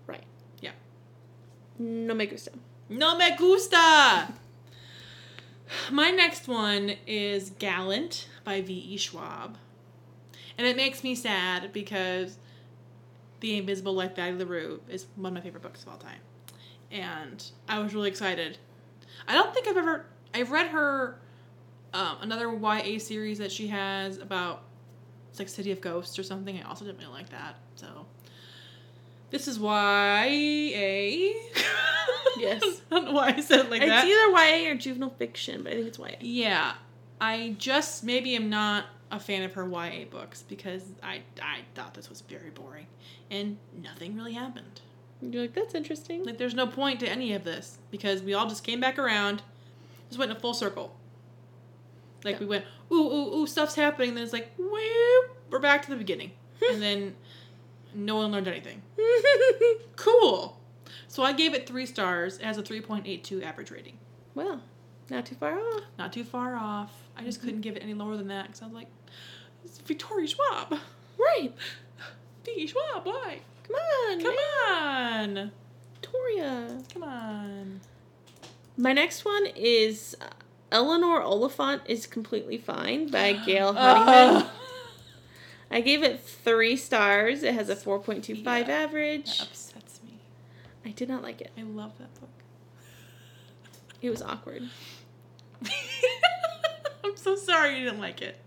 right Yeah. no me gusta No me gusta. My next one is Gallant by V.E. Schwab. And it makes me sad because The Invisible Life of Addie LaRue is one of my favorite books of all time. And I was really excited. I don't think I've ever I've read her um, another YA series that she has about it's like City of Ghosts or something. I also didn't really like that. So this is YA. Yes. I don't know why I said it like it's that. It's either ya or juvenile fiction but i think it's ya Yeah, I just maybe am not a fan of her YA books because I I thought this was very boring and nothing really happened. You're like, that's interesting. Like, there's no point to any of this because we all just came back around, just went in a full circle. Like, Yeah. we went, ooh, ooh, ooh, stuff's happening. Then it's like, whoop, we're back to the beginning. and then no one learned anything. Cool. So I gave it three stars. It has a 3.82 average rating. well, not too far off. Not too far off. I just mm-hmm. couldn't give it any lower than that because I was like, it's Victoria Schwab. Right. Vicky Schwab, why? Come on. Come man. on. Victoria. Come on. My next one is uh, Eleanor Oliphant is completely fine by Gail Uh, Honeyman. I gave it three stars. It has a 4.25 Yeah. average. that upsets me. I did not like it. I love that book. It was awkward. I'm so sorry you didn't like it.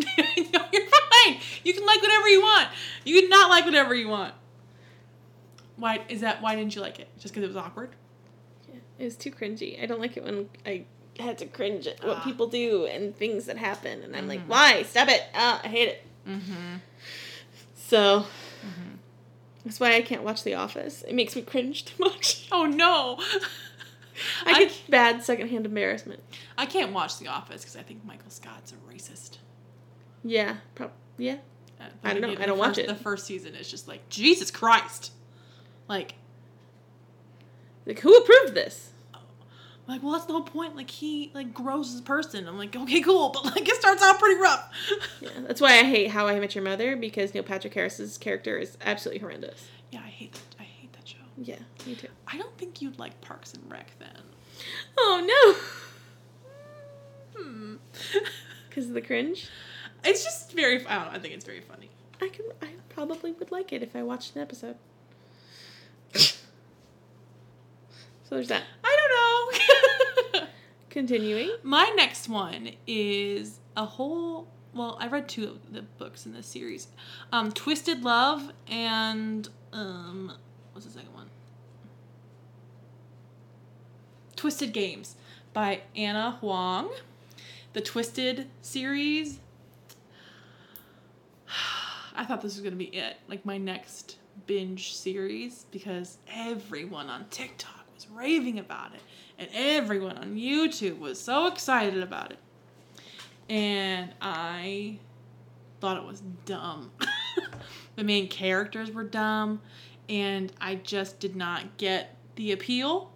no, you're fine. You can like whatever you want. You can not like whatever you want. Why is that? Why didn't you like it? Just because it was awkward? Yeah, it was too cringy. I don't like it when I had to cringe at what Ah. people do and things that happen, and I'm like, Mhm. why? Stop it! Ah, I hate it. Mm-hmm. So Mhm. that's why I can't watch The Office. It makes me cringe too much. Oh no. I I, get bad secondhand embarrassment. I can't watch The Office because I think Michael Scott's a racist. Yeah, prob- yeah. Uh, I don't know. I don't watch first- it. The first season is just like Jesus Christ. Like, Like, who approved this? like, well, that's the whole point. Like, he like grows as a person. I'm like, okay, cool, but like, it starts out pretty rough. Yeah, that's why I hate How I Met Your Mother because Neil Patrick Harris's character is absolutely horrendous. yeah, I hate that. I hate that show. Yeah, me too. I don't think you'd like Parks and Rec then. Oh no, Hmm. because of the cringe. It's just very. I don't know. I think it's very funny. I could, I probably would like it if I watched an episode. so there's that. I don't know. Continuing. My next one is a whole. Well, I read two of the books in this series, um, Twisted Love and um, what's the second one? Twisted Games by Anna Huang. The Twisted series. I thought this was gonna be it, like my next binge series, because everyone on TikTok was raving about it, and everyone on YouTube was so excited about it. And I thought it was dumb. the main characters were dumb, and I just did not get the appeal.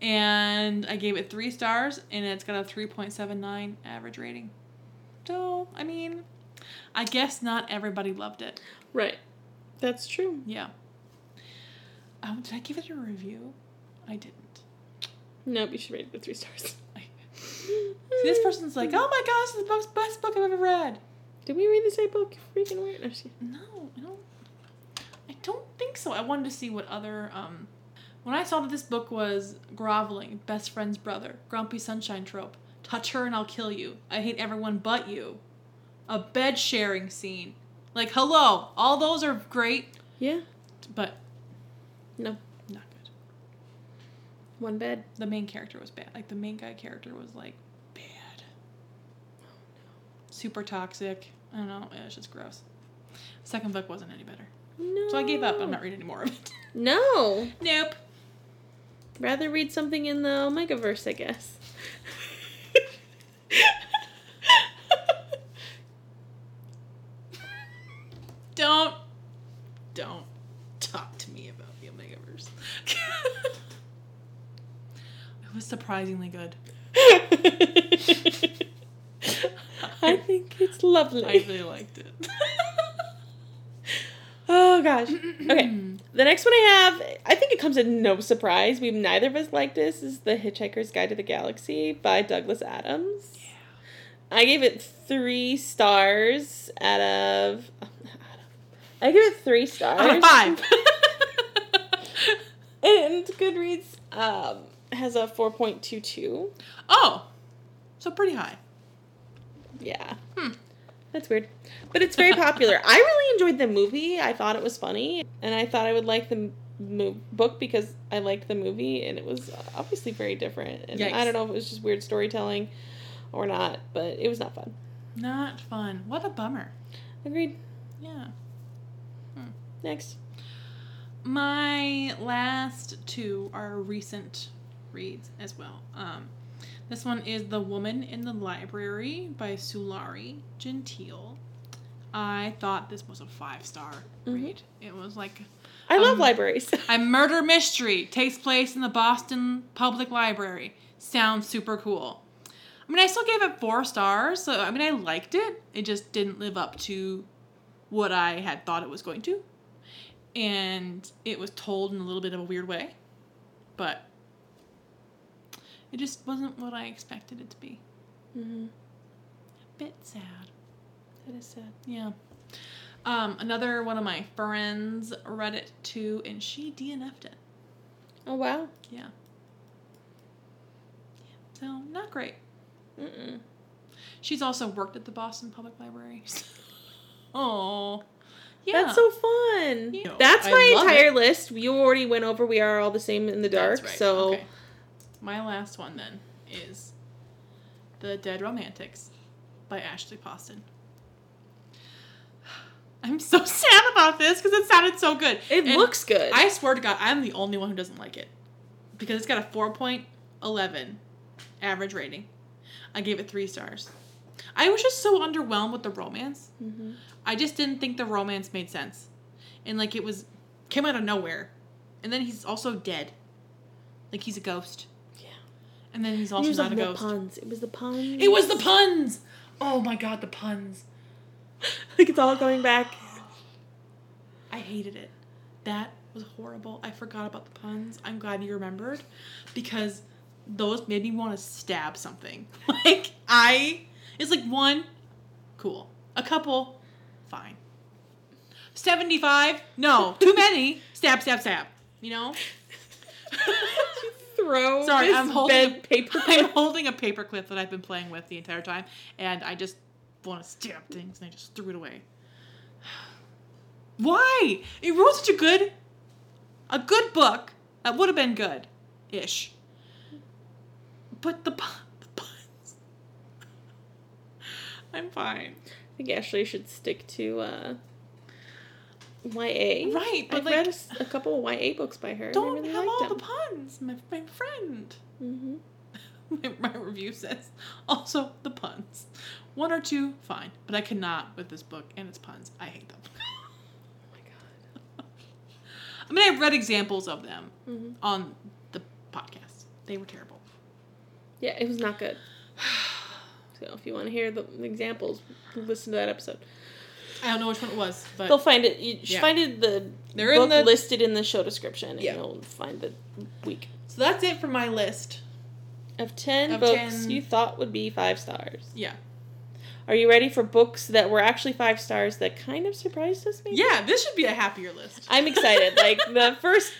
And I gave it three stars, and it's got a 3.79 average rating. So, I mean, I guess not everybody loved it. Right. That's true. Yeah. Um, did I give it a review? I didn't. Nope, you should rate it with three stars. See, this person's like, oh my gosh, this is the best, book I've ever read. Did we read the same book? Freaking weird. No, just kidding. No, I don't. I don't think so. I wanted to see what other. Um, when I saw that this book was groveling, best friend's brother, grumpy sunshine trope, touch her and I'll kill you. I hate everyone but you. A bed sharing scene. Like, hello, all those are great, Yeah. but No. not good. One bed. The main character was bad. Like the main guy character was like bad. Super toxic. I don't know. It was just gross. Second book wasn't any better. No. So I gave up. I'm not reading any more of it. No. nope. Rather read something in the Omegaverse, I guess. Don't. Don't talk to me about the Omegaverse. it was surprisingly good. I think it's lovely. I really liked it. Oh gosh. Okay. The next one I have, I think it comes as no surprise. We've neither of us liked this. Is The Hitchhiker's Guide to the Galaxy by Douglas Adams. Yeah. I gave it three stars out of. I give it three stars. Out of five. And Goodreads um, has a four point two two. oh, so pretty high. Yeah. Hmm. That's weird. But it's very popular. I really enjoyed the movie. I thought it was funny. And I thought I would like the mo- book because I liked the movie and it was obviously very different. And Yikes. I don't know if it was just weird storytelling or not, but it was not fun. Not fun. What a bummer. Agreed. Yeah. Next. my last two are recent reads as well. Um, this one is The Woman in the Library by Sulari Gentill. I thought this was a five star Mhm. read. It was like I love Um, libraries. a murder mystery takes place in the Boston Public Library. Sounds super cool. I mean, I still gave it four stars, so I mean, I liked it. It just didn't live up to what I had thought it was going to. And it was told in a little bit of a weird way, but it just wasn't what I expected it to be. hmm A Bit sad. That is sad. Yeah. Um, another one of my friends read it too, and she DNF'd it. Oh wow. Yeah. So, not great. Mm-mm. She's also worked at the Boston Public Library. oh. Yeah. That's so fun. That's my entire list. You already went over. We are all the same in the dark. That's right. So Okay. My last one then is The Dead Romantics by Ashley Poston. I'm so sad about this because it sounded so good. it And looks good. I swear to God, I'm the only one who doesn't like it because it's got a 4.11 average rating. I gave it three stars. I was just so underwhelmed with the romance. Mhm. I just didn't think the romance made sense, and like it was came out of nowhere, and then he's also dead, like he's a ghost. Yeah. And then he's also was not a the ghost. puns. It was the puns. It was the puns. Oh my God, the puns. like it's all coming back. I hated it. That was horrible. I forgot about the puns. I'm glad you remembered because those made me want to stab something. Like I it's like one cool. A couple fine. 75? No, too many. Stab stab stab. You know? Throw. Sorry, I'm holding a- paper. I'm holding a paperclip that I've been playing with the entire time and I just want to stab things and I just threw it away. Why? It wrote such a good a good book that would have been good ish. But the, pu- the puns. I'm fine. I think Ashley should stick to uh, YA. Right, but I've like read a, couple of YA books by her. don't really have all them. the puns, my, my friend. Mm-hmm. my, my review says also the puns. One or two, fine, but I cannot with this book and its puns. I hate them. Oh my god. I mean, I've read examples of them Mhm. on the podcast. They were terrible. Yeah, it was not good. So if you want to hear the examples, listen to that episode. I don't know which one it was, but They'll find it. You should Yeah. find it. The They're in book the- listed in the show description, and Yeah. you'll find the week so that's it for my list. of ten Of books 10. you thought would be five stars. Yeah, Are you ready for books that were actually five stars that kind of surprised us? Maybe. yeah. This should be a happier list. I'm excited. like the first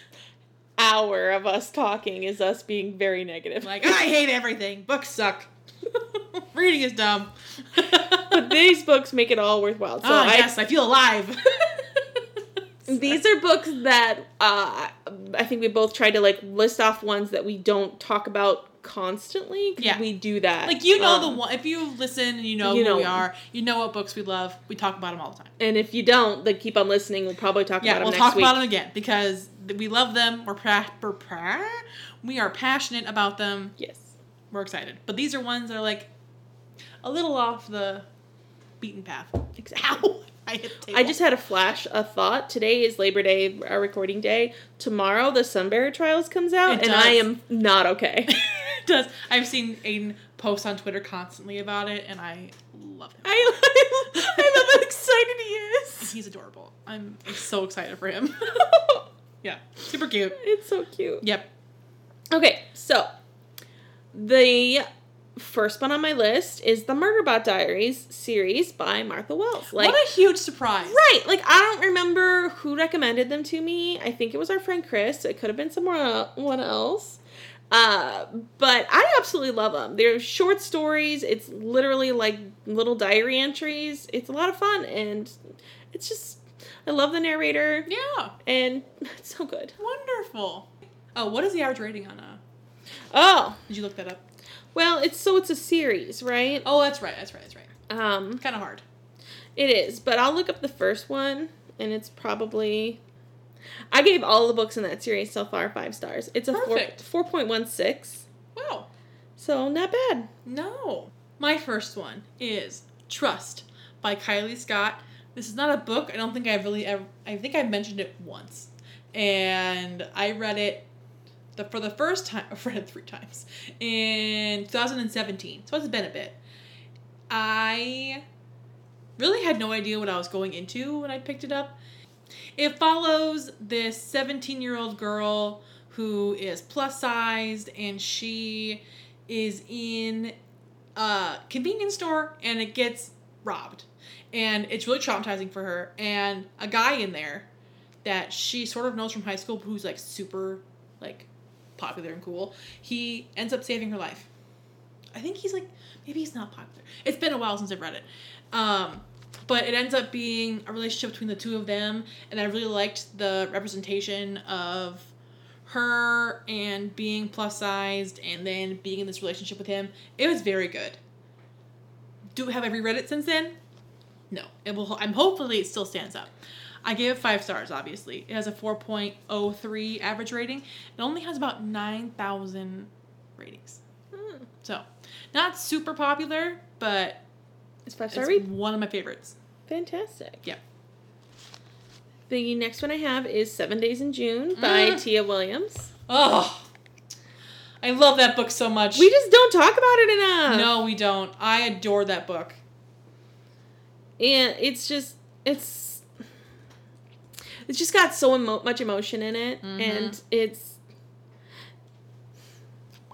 hour of us talking is us being very negative. Like I hate everything. Books suck. Reading is dumb. but these books make it all worthwhile. So ah, I, yes, I feel alive. these are books that uh, I think we both tried to like list off ones that we don't talk about constantly. Yeah. we do that. like you know Um, the one. If you listen and you know you who we are, you know what books we love. We talk about them all the time. And if you don't, then keep on listening. We'll probably talk Yeah, about them we'll talk week. about them again because we love them. We're, pra- we're pra- we are passionate about them. Yes. We're excited. But these are ones that are like a little off the beaten path. Exactly. Ow! I hit the table. I just had a flash, a thought. Today is Labor Day, our recording day. Tomorrow, the Sunbearer Trials comes out, It and I am not okay. it does. I've seen Aiden post on Twitter constantly about it, and I love him. I, love, I love how excited he is. He's adorable. I'm so excited for him. yeah, super cute. it's so cute. Yep. Okay, so the first one on my list is the Murderbot Diaries series by Martha Wells. Like, what a huge surprise. right? Like, I don't remember who recommended them to me. I think it was our friend Chris. It could have been someone else. Uh, but I absolutely love them. They're short stories. It's literally like little diary entries. It's a lot of fun, and it's just I love the narrator, Yeah. and it's so good. Wonderful. Oh, what is the average rating on uh Oh, Did you look that up? well, it's so it's a series, right? Oh, that's right. That's right. That's right. Um, Kind of hard. it is, but I'll look up the first one, and it's probably I gave all the books in that series so far five stars. It's a Perfect. four point one six, Wow. so not bad. No. My first one is Trust by Kylie Scott. This is not a book. I don't think I've really ever. I think I mentioned it once, and I read it the for the first time. I've read it three times in 2017. So it's been a bit. I really had no idea what I was going into when I picked it up. It follows this 17 year old girl who is plus sized and she is in a convenience store and it gets robbed. And it's really traumatizing for her. And a guy in there that she sort of knows from high school who's like super like popular and cool, he ends up saving her life. I think he's like maybe he's not popular. It's been a while since I've read it. Um, but it ends up being a relationship between the two of them, and I really liked the representation of her and being plus sized and then being in this relationship with him. It was very good. Do have I reread it since then? No. It will I'm hopefully it still stands up. I gave it five stars, obviously. It has a 4.03 average rating. It only has about 9,000 ratings. Hmm. So, not super popular, but It's five star read. one of my favorites. Fantastic. Yeah. The next one I have is Seven Days in June by Mm. Tia Williams. Oh, I love that book so much. We just don't talk about it enough. no, we don't. I adore that book. and it's just it's it's just got so emo- much emotion in it Mhm. and it's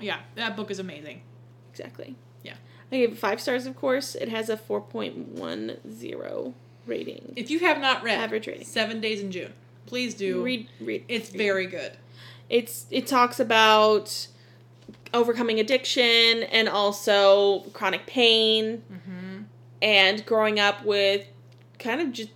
Yeah, that book is amazing. exactly Yeah. i gave it five stars of course it has a 4.10 rating If you have not read Average rating. Seven Days in June, please do. read read It's read. very good. it's it talks about overcoming addiction and also chronic pain Mm-hmm. and growing up with kind of just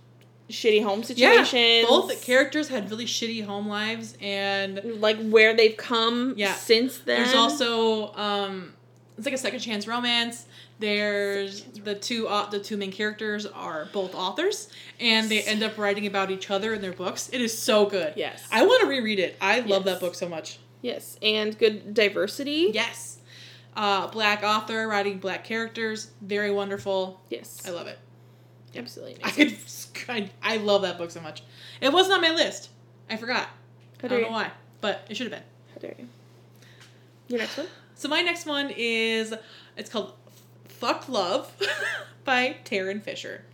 shitty home Yeah, both characters had really shitty home lives, and like where they've come Yeah. since then there's also um, it's like a second chance romance. There's the two uh, the two main characters are both authors, and they end up writing about each other in their books. It is so good. yes I want to reread it. I love Yes. that book so much. Yes, and good diversity. Yes. Uh, black author writing black characters, very wonderful. Yes, I love it. Absolutely. I could, I, I love that book so much. It wasn't on my list. I forgot. I don't you? know why, but it should have been. How dare you? Your next one. So my next one is it's called Fuck Love by Tarryn Fisher.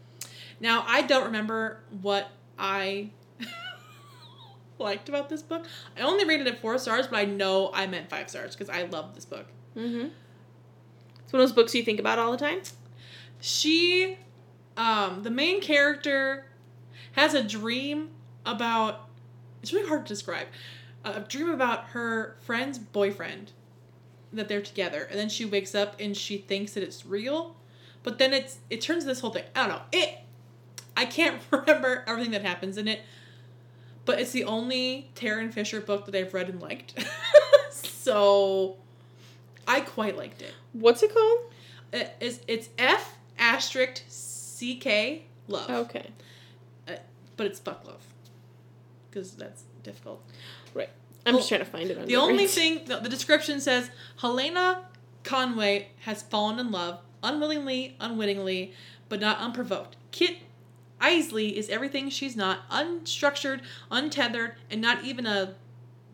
Now I don't remember what I liked about this book. I only rated it four stars, but I know I meant five stars because I love this book. Mm-hmm. It's one of those books you think about all the time. she um the main character has a dream about it's really hard to describe a dream about her friend's boyfriend that they're together and then she wakes up and she thinks that it's real but then it's it turns this whole thing i don't know it i can't remember everything that happens in it but it's the only Tarryn Fisher book that I've read and liked. so I quite liked it. What's it called? It's, it's F asterisk CK love. Okay. Uh, but it's fuck love. Because that's difficult. Right. I'm just trying to find it on The The only thing, the, the description says Helena Conway has fallen in love, unwillingly, unwittingly, but not unprovoked. Kit Isley is everything she's not, unstructured, untethered, and not even a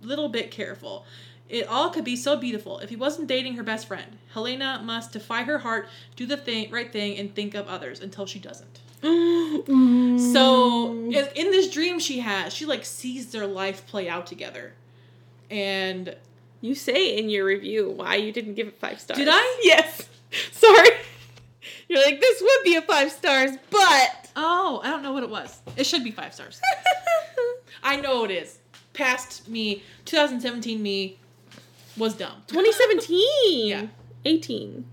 little bit careful. It all could be so beautiful if he wasn't dating her best friend. Helena must defy her heart, do the thing, right thing, and think of others until she doesn't. Mm. So in, in this dream she has, she like sees their life play out together, and you say in your review why you didn't give it five stars. Did I? Yes. Sorry. You're like this would be a five stars, but oh, I don't know what it was. It should be five stars. I know it is. Past me, 2017 me was dumb. 2017. Yeah. 18.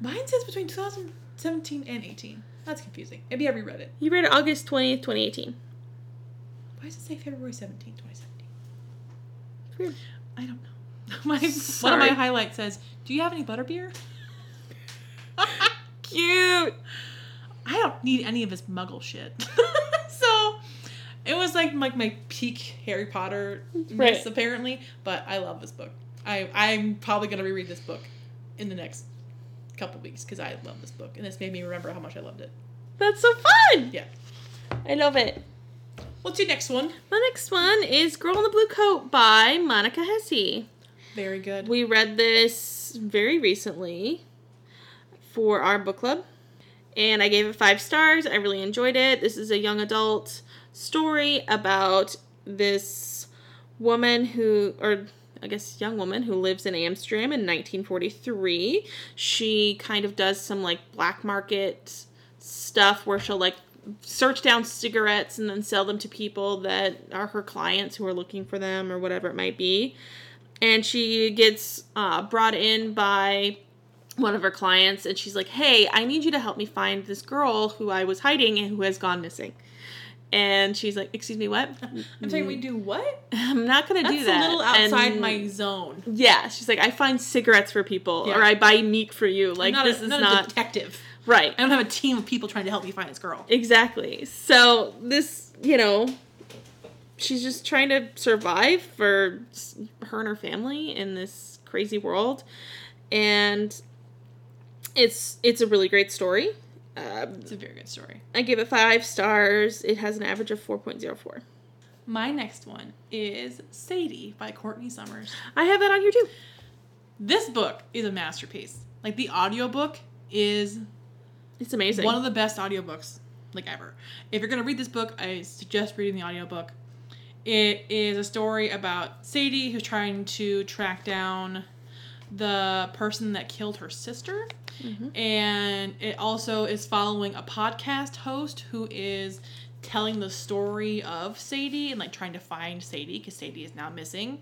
Mine says between 2017 and 18. That's confusing. Maybe I reread it. You read it August 20th, 2018. Why does it say February 17, 2017? Weird. I don't know. My one of my highlights says, "Do you have any butterbeer?" Cute. I don't need any of his muggle shit. It was like like my peak Harry Potter Right. miss apparently, but I love this book. I I'm probably gonna reread this book in the next couple weeks because I love this book and this made me remember how much I loved it. That's so fun. Yeah. I love it. What's your next one? My next one is Girl in the Blue Coat by Monica Hesse. Very good. We read this very recently for our book club, and I gave it five stars. I really enjoyed it. This is a young adult story about this woman who, or I guess young woman who lives in Amsterdam in 1943. She kind of does some like black market stuff where she'll like search down cigarettes and then sell them to people that are her clients who are looking for them or whatever it might be and she gets uh, brought in by one of her clients and she's like hey i need you to help me find this girl who i was hiding and who has gone missing and she's like excuse me what I'm saying we do what? i'm not gonna That's do that That's a little outside And- my zone. yeah she's like i find cigarettes for people Yeah. or i buy meat for you like this a, is not, not, a detective. right I don't have a team of people trying to help me find this girl. Exactly. So this, you know, she's just trying to survive for her and her family in this crazy world, and it's it's a really great story. Um, It's a very good story. I give it five stars. It has an average of four point zero four. My next one is Sadie by Courtney Summers. I have that on here too. This book is a masterpiece. Like the audiobook is It's amazing. one of the best audiobooks like ever. If you're going to read this book, I suggest reading the audiobook. It is a story about Sadie who's trying to track down the person that killed her sister. Mm-hmm. And it also is following a podcast host who is telling the story of Sadie and like trying to find Sadie because Sadie is now missing.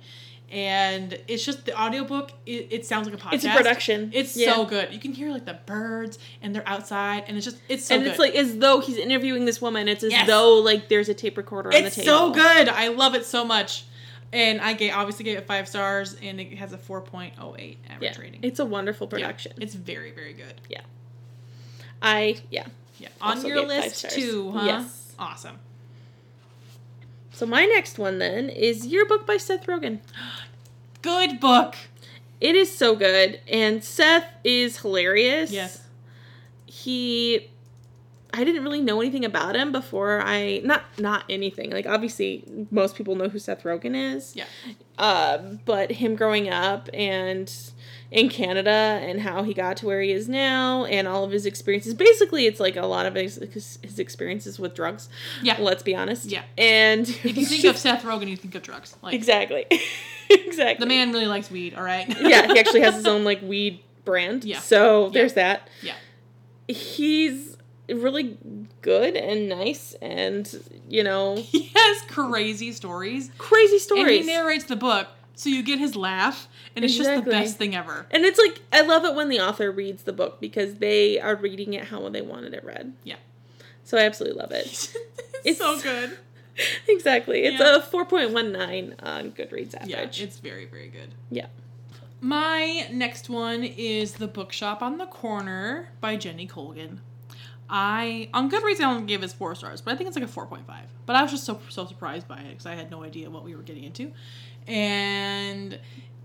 And it's just the audiobook, it, it sounds like a podcast. It's a production. It's Yeah. so good. You can hear like the birds and they're outside and it's just it's so and good. it's like as though he's interviewing this woman. It's as Yes. though like there's a tape recorder on it's the table. so good. I love it so much. And I gave obviously gave it five stars and it has a 4.08 average Yeah, rating. it's a wonderful Yeah, production. it's very, very good. Yeah. I yeah. Yeah. On your list too, huh? Yes. Awesome. So my next one then is Yearbook by Seth Rogen. Good book. It is so good, and Seth is hilarious. Yes. He, I didn't really know anything about him before I not not anything. Like obviously, most people know who Seth Rogen is. Yeah. Um, but him growing up and in Canada and how he got to where he is now and all of his experiences. Basically, it's like a lot of his, his, his experiences with drugs. Yeah. Let's be honest. Yeah. And If you think of Seth Rogen, you think of drugs. Like exactly, exactly. the man really likes weed, all right? yeah, he actually has his own like weed brand. Yeah. So there's that. Yeah. He's really good and nice and you know He has crazy stories. crazy And stories. he narrates the book, so you get his laugh, and it's just the best thing ever. and it's like I love it when the author reads the book because they are reading it how they wanted it read. Yeah. So I absolutely love it. it's, It's- so good. exactly. It's Yeah. a 4.19 on Goodreads average. Yeah, it's very, very good. Yeah. My next one is The Bookshop on the Corner by Jenny Colgan. I on Goodreads I only gave it four stars, but I think it's like a four point five. But I was just so so surprised by it because I had no idea what we were getting into, and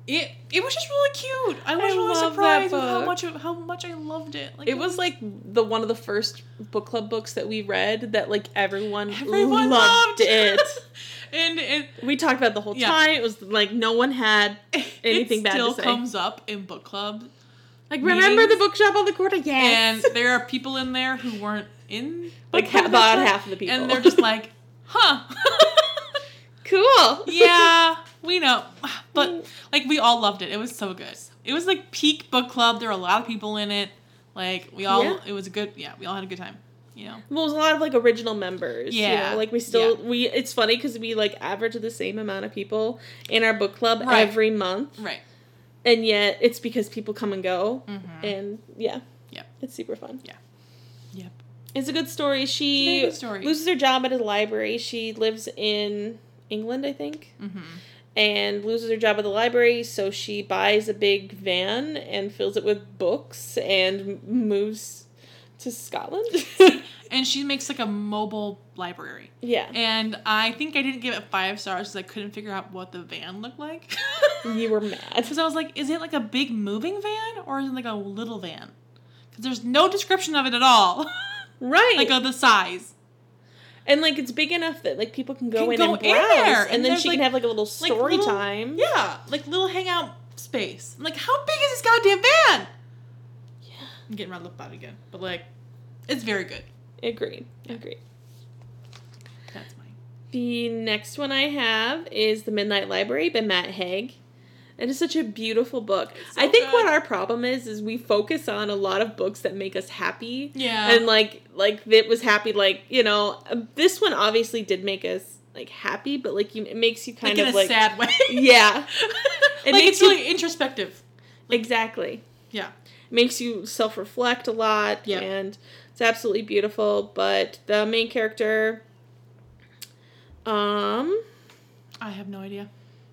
it it was just really cute. I was I really surprised with how much of, how much I loved it. Like It was like the one of the first book club books that we read that like everyone, everyone loved, loved it. and it we talked about it the whole Yeah. time. It was like no one had anything it bad still to say. comes up in book club like remember the bookshop on the corner? Yes. and there are people in there who weren't in like ha- about half of the people. and they're just like, huh. cool. yeah, we know. But like we all loved it. It was so good. It was like peak book club. There were a lot of people in it. Like we all Yeah. it was a good yeah, we all had a good time. You know. Well, it was a lot of like original members. you Yeah, know, like we still we. It's funny because we like average the same amount of people in our book club Right. every month, Right. And yet it's because people come and go, Mm-hmm. and yeah, yeah it's super fun. Yeah. Yep. It's a good story. She good story. loses her job at a library. She lives in England, I think, Mm-hmm. and loses her job at the library. So she buys a big van and fills it with books and moves to Scotland. and she makes like a mobile library. Yeah. And I think I didn't give it five stars because I couldn't figure out what the van looked like. You were mad. Because I was like, is it like a big moving van or is it like a little van? Because there's no description of it at all. Right. like of the size. and like it's big enough that like people can go Can in go and in browse. there, and, and then she like- can have like a little like story little- time. Yeah, like little hangout space. I'm like, how big is this goddamn van? Yeah. I'm getting my lip out again. But like, it's very good. Agreed. Agreed. That's mine. The next one I have is The Midnight Library by Matt Haig. And It is such a beautiful book. so I think good. what our problem is is we focus on a lot of books that make us happy. Yeah. And like like it was happy like, you know, uh, this one obviously did make us like happy, but like you, it makes you kind like in of a like sad way. Yeah. It like makes it's you- really introspective. Exactly. Yeah. makes you self-reflect a lot Yep. and it's absolutely beautiful, but the main character um I have no idea.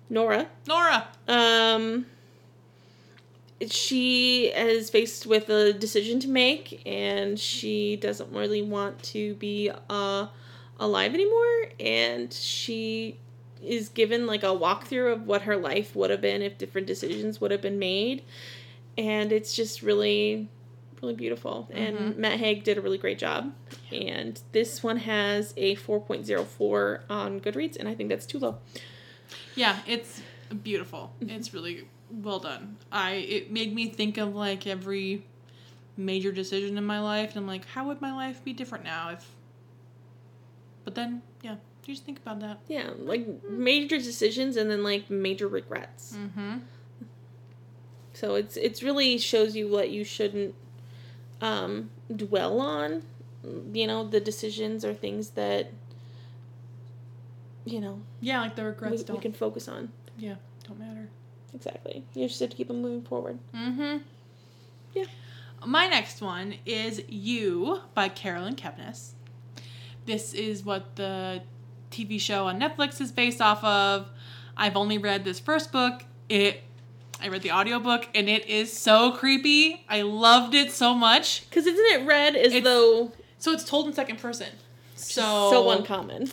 Nora Nora. Um, she is faced with a decision to make, and she doesn't really want to be uh, alive anymore. And she is given like a walkthrough of what her life would have been if different decisions would have been made, and it's just really, really beautiful. And Matt Haig did a really great job. And this one has a 4.04 on Goodreads, and I think that's too low. Yeah, it's beautiful. It's really well done. I it made me think of like every major decision in my life and I'm like, how would my life be different now if But then, yeah, you just think about that. Yeah, like major decisions and then like major regrets. Mm-hmm. So it's it's really shows you what you shouldn't um dwell on. You know, the decisions or things that you know Yeah, like the we, regrets we don't can focus on. yeah, don't matter. Exactly. You just have to keep them moving forward. Mm-hmm. Yeah. My next one is You by Caroline Kepnes. This is what the TV show on Netflix is based off of. I've only read this first book. It I read the audiobook and it is so creepy. I loved it so much. Because isn't it read as It's- though So it's told in second person. So so uncommon?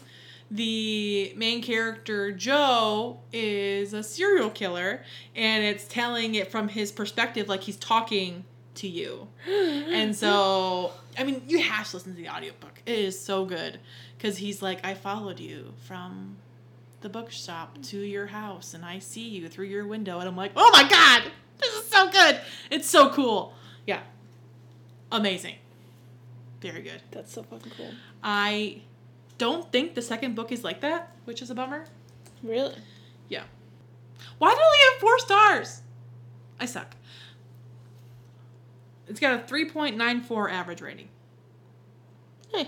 the main character Joe is a serial killer and it's telling it from his perspective like he's talking to you. And so, I mean, you have to listen to the audiobook. It is so good cuz he's like I followed you from the bookshop to your house and I see you through your window and I'm like, "Oh my god! This is so good. It's so cool." Yeah. Amazing. Very good. That's so fucking cool. I don't think the second book is like that, which is a bummer. Really? Yeah. Why did it only have four stars? I suck. It's got a 3.94 average rating. Nice.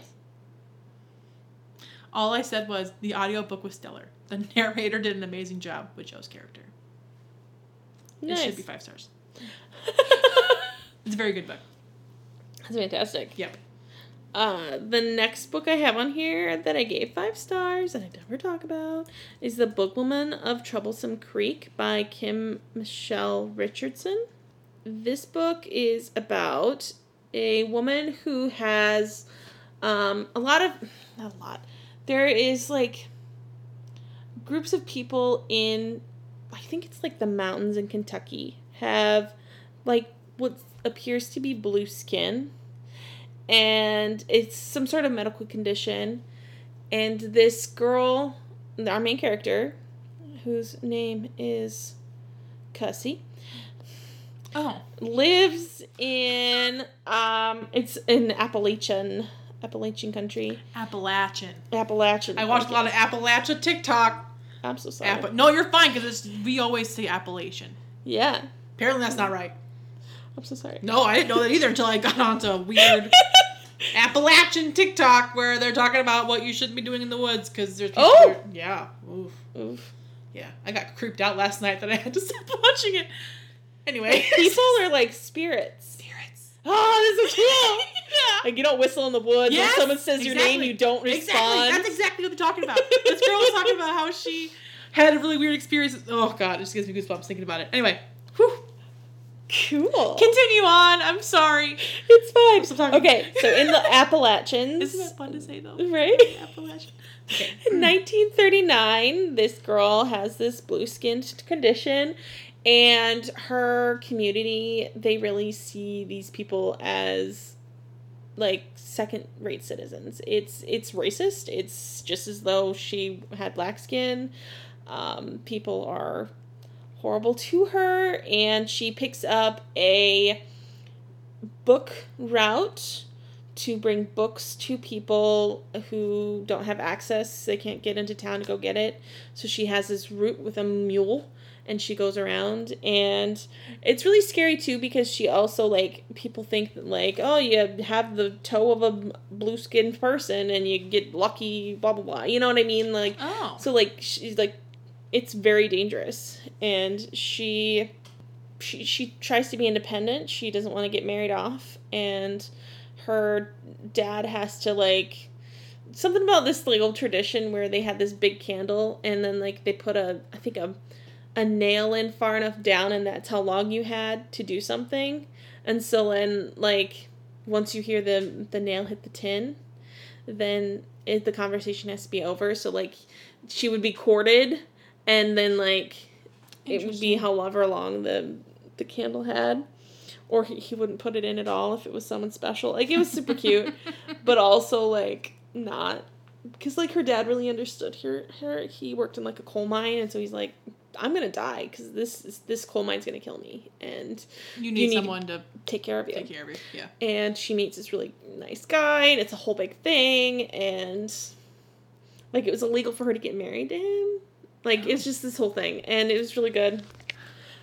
All I said was the audiobook was stellar. The narrator did an amazing job with Joe's character. Nice. It should be five stars. It's a very good book. That's fantastic. Yep. Uh, the next book I have on here that I gave five stars and I never talk about is The Bookwoman of Troublesome Creek by Kim Michele Richardson. This book is about a woman who has um, a lot of, not a lot, there is like groups of people in, I think it's like the mountains in Kentucky, have like what appears to be blue skin and it's some sort of medical condition and this girl our main character whose name is Cussy Oh. lives in um it's in Appalachian Appalachian country Appalachian. Appalachian I watched a lot of Appalachia TikTok. I'm so sorry Appa- no, you're fine because we always say Appalachian. yeah Apparently that's not right. I'm so sorry No, I didn't know that either until I got onto a weird Appalachian TikTok where they're talking about what you shouldn't be doing in the woods because there's people. Oh! yeah, oof, Oof. yeah. I got creeped out last night that I had to stop watching it. Anyway, people are like spirits spirits. oh this is cool yeah. like you don't whistle in the woods Yes, when someone says your name you don't respond Exactly. That's exactly what they're talking about. This girl was talking about how she had a really weird experience. Oh god, it just gives me goosebumps thinking about it. Anyway, whew. Cool. Continue on. I'm sorry. It's fine. Talking. Okay, so in the Appalachians, Isn't that fun to say though? right? Appalachian. Okay. In 1939, this girl has this blue skinned condition, and her community, they really see these people as like second rate citizens. It's it's racist. It's just as though she had black skin. Um, people are horrible to her, and she picks up a book route to bring books to people who don't have access. They can't get into town to go get it. So she has this route with a mule and she goes around. And it's really scary too because she also like people think that like oh you have the toe of a blue skinned person and you get lucky blah blah blah. You know what i mean? Like Oh. so like she's like it's very dangerous. And she she she tries to be independent. She doesn't want to get married off. And her dad has to like something about this like old tradition where they had this big candle and then like they put a I think a a nail in far enough down and that's how long you had to do something. And so then like once you hear the the nail hit the tin, then it, the conversation has to be over. So like she would be courted and then like it would be however long the the candle had or he, he wouldn't put it in at all if it was someone special like it was super cute but also like not because like her dad really understood her her he worked in like a coal mine and so he's like i'm gonna die because this is, this coal mine's gonna kill me and You need, need- someone to take care of you take care of you. Yeah. and she meets this really nice guy and it's a whole big thing and like it was illegal for her to get married to him like it's just this whole thing and it was really good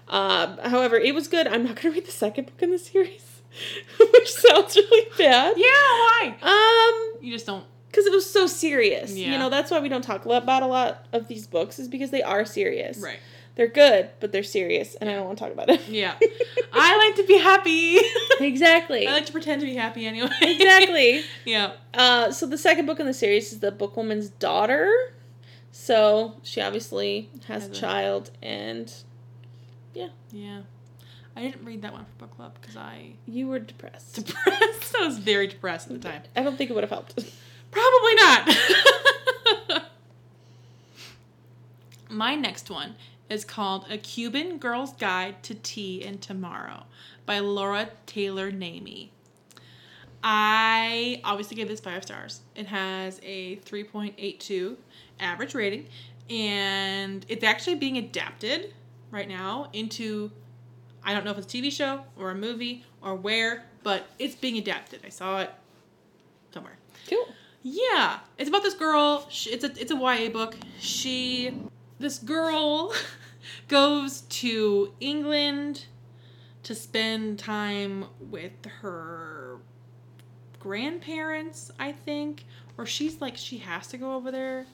um, however it was good i'm not going to read the second book in the series which sounds really bad Yeah. Why? um You just don't. Because it was so serious you know that's why we don't talk about a lot of these books is because they are serious Right. they're good but they're serious and i don't want to talk about it Yeah. I like to be happy. exactly I like to pretend to be happy anyway. exactly yeah. Uh, so the second book in the series is the bookwoman's daughter. So she obviously Has a- child, and yeah. Yeah. I didn't read that one for book club because I you were depressed. depressed. I was very depressed at the time. I don't think it would have helped. Probably not. My next one is called A Cuban Girl's Guide to Tea and Tomorrow by Laura Taylor Namey. I obviously gave this five stars. It has a 3.82 average rating, and it's actually being adapted right now into I don't know if it's a TV show or a movie or where, but it's being adapted. I saw it somewhere. cool. Yeah, it's about this girl. She, it's a it's a YA book. She this girl goes to England to spend time with her grandparents, I think, or she's like she has to go over there.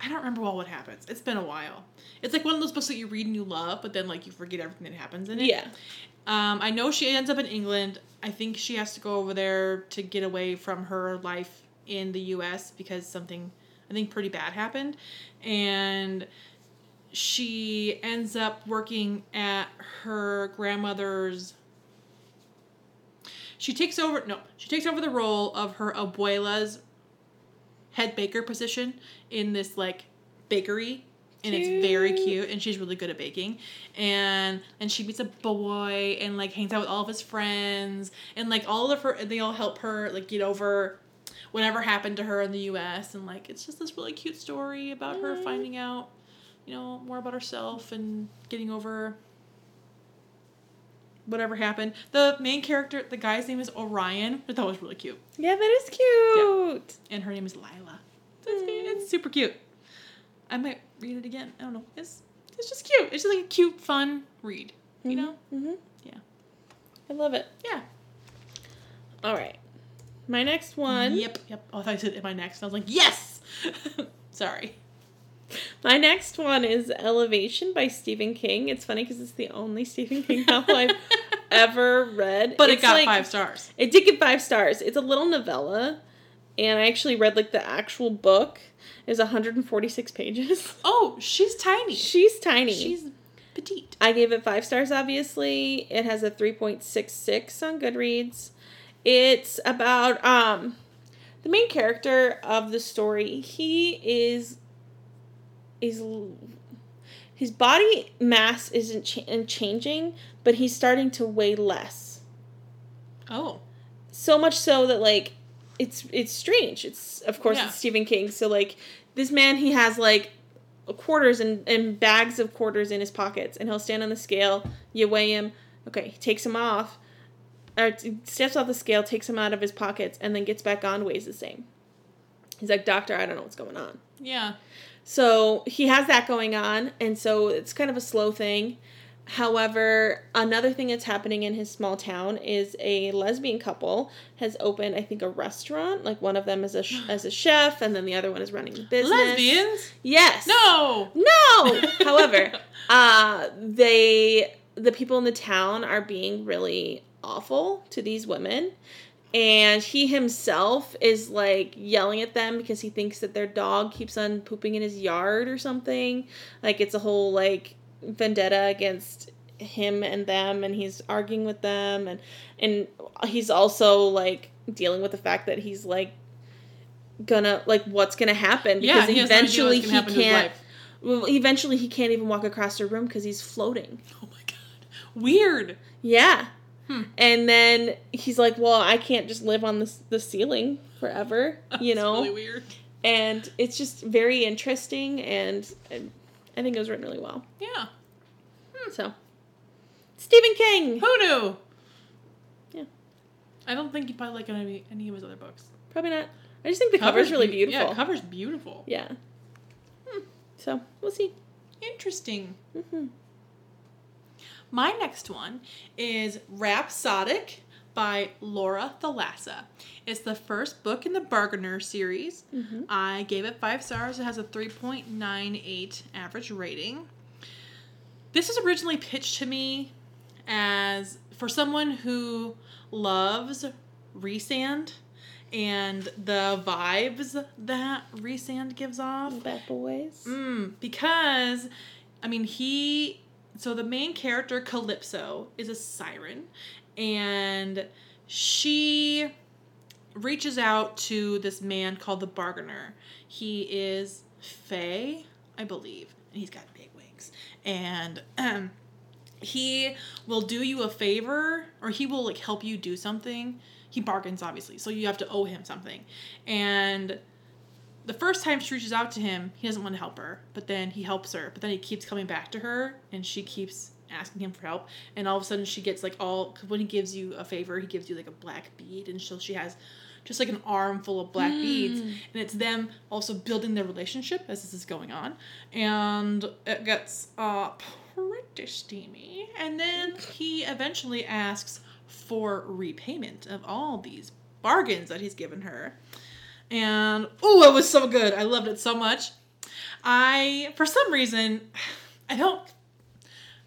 I don't remember well what happens. It's been a while. It's like one of those books that you read and you love, but then like you forget everything that happens in it. Yeah. Um, I know she ends up in England. I think she has to go over there to get away from her life in the U.S. because something I think pretty bad happened, and she ends up working at her grandmother's. She takes over no, she takes over the role of her abuela's head baker position in this like bakery and it's very Cute. cute and she's really good at baking and and she meets a boy and like hangs out with all of his friends and like all of her they all help her like get over whatever happened to her in the US and like it's just this really cute story about her mm. finding out you know more about herself and getting over whatever happened the main character the guy's name is Orion I thought was really cute Yeah, that is cute. and her name is Lila. So it's, it's mm. super cute. I might read it again. I don't know. It's it's just cute. It's just like a cute, fun read. You mm-hmm. know? Mm-hmm. Yeah. I love it. Yeah. All right. My next one. Yep. Yep. Oh, I thought I said in my next. I was like, yes. Sorry. My next one is Elevation by Stephen King. It's funny because it's the only Stephen King novel I've ever read. But it It's got like- five stars. It did get five stars. It's a little novella, and I actually read like the actual book. It was 146 pages. Oh, she's tiny. She's tiny. She's Petite. I gave it five stars, obviously. It has a 3.66 on Goodreads. It's about um, the main character of the story. He is is his body mass isn't cha- changing, but he's starting to weigh less. Oh. So much so that like it's it's strange. It's of course Yeah. it's Stephen King. So like this man, he has like quarters and, and bags of quarters in his pockets, and he'll stand on the scale. You weigh him. Okay, he takes him off, or steps off the scale, takes him out of his pockets, and then gets back on, weighs the same. He's like, Doctor, I don't know what's going on. Yeah. So he has that going on, and so it's kind of a slow thing. However, another thing that's happening in his small town is a lesbian couple has opened, I think, a restaurant. Like one of them is a sh- as a chef, and then the other one is running the business. Lesbians? Yes. No. No. However, uh, they the people in the town are being really awful to these women. And he himself is like yelling at them because he thinks that their dog keeps on pooping in his yard or something. Like it's a whole like vendetta against him and them and he's arguing with them and and he's also like dealing with the fact that he's like gonna like what's gonna happen Yeah, because he no eventually he can't well, eventually he can't even walk across the room because he's floating. Oh my god. Weird. Yeah. Hmm. And then he's like, "Well, I can't just live on the the ceiling forever, you That's know." really weird. and it's just very interesting, and, and I think it was written really well. Yeah. So, Stephen King. Who knew? Yeah. I don't think you'd probably like any, any of his other books. Probably not. I just think the cover's really beau- beautiful. Yeah, cover's beautiful. Yeah. So we'll see. Interesting. hmm My next one is Rhapsodic by Laura Thalassa. It's the first book in the Bargainer series. Mhm. I gave it five stars. It has a 3.98 average rating. This was originally pitched to me as for someone who loves Rhysand and the vibes that Rhysand gives off. Bad boys. Mm, because, I mean, he. So the main character, Calypso, is a siren, and she reaches out to this man called the Bargainer. He is Fey, I believe, and he's got big wings. And um, he will do you a favor, or he will like help you do something. He bargains, obviously, so you have to owe him something. And the first time she reaches out to him, he doesn't want to help her, but then he helps her. But then he keeps coming back to her, and she keeps asking him for help. And all of a sudden, she gets like all. Cause when he gives you a favor, he gives you like a black bead, and so she has just like an arm full of black beads, and it's them also building their relationship as this is going on, and it gets uh pretty steamy. And then he eventually asks for repayment of all these bargains that he's given her and oh, it was so good. I loved it so much. I, for some reason, I don't,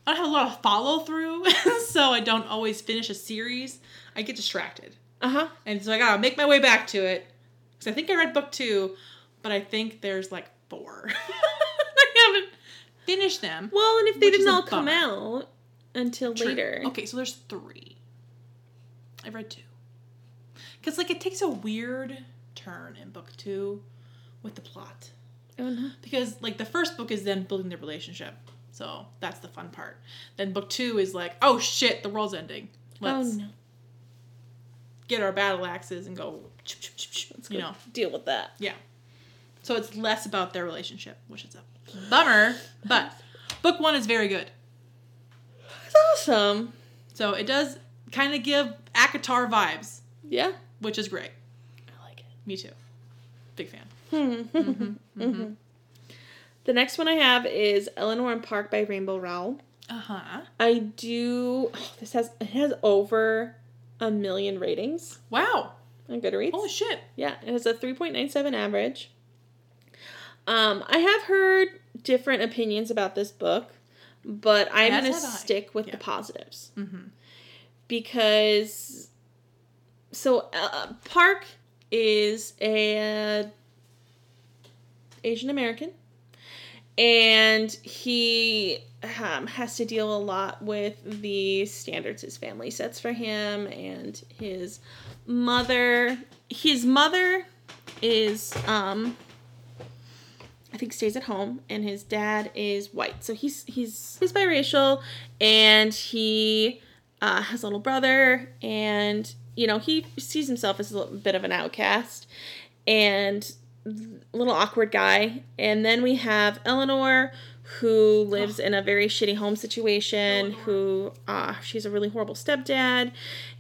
I don't have a lot of follow through, so I don't always finish a series. I get distracted, Uh huh. and so I gotta make my way back to it because I think I read book two, but I think there's like four. I haven't finished them. Well, and if they didn't all come bummer. out until True. later. Okay, so there's three. I've read two. Because, like, it takes a weird turn in book two with the plot. Oh no. Because, like, the first book is them building their relationship. So that's the fun part. Then book two is like, oh shit, the world's ending. Oh, Let's oh no. get our battle axes and go, chip, chip, chip, Let's you go know. deal with that. Yeah. So it's less about their relationship, which is a bummer. But book one is very good. That's awesome. So it does kind of give ACOTAR vibes, Yeah. which is great. Me too. Big fan. Mm-hmm. Mhm. The next one I have is Eleanor and Park by Rainbow Rowell. Uh huh. I do. oh, this has it has over a million ratings Wow. on Goodreads. Holy shit. Yeah, it has a 3.97 average. Um, I have heard different opinions about this book, but I'm As going to stick with Yeah. the positives Mm-hmm. because so uh, Park is a Asian American and he um, has to deal a lot with the standards his family sets for him and his mother his mother is um I think stays at home and his dad is white. So he's he's he's biracial and he uh, has a little brother and you know he sees himself as a little bit of an outcast and a little awkward guy. And then we have Eleanor who lives in a very shitty home situation Eleanor. who uh, she's a really horrible stepdad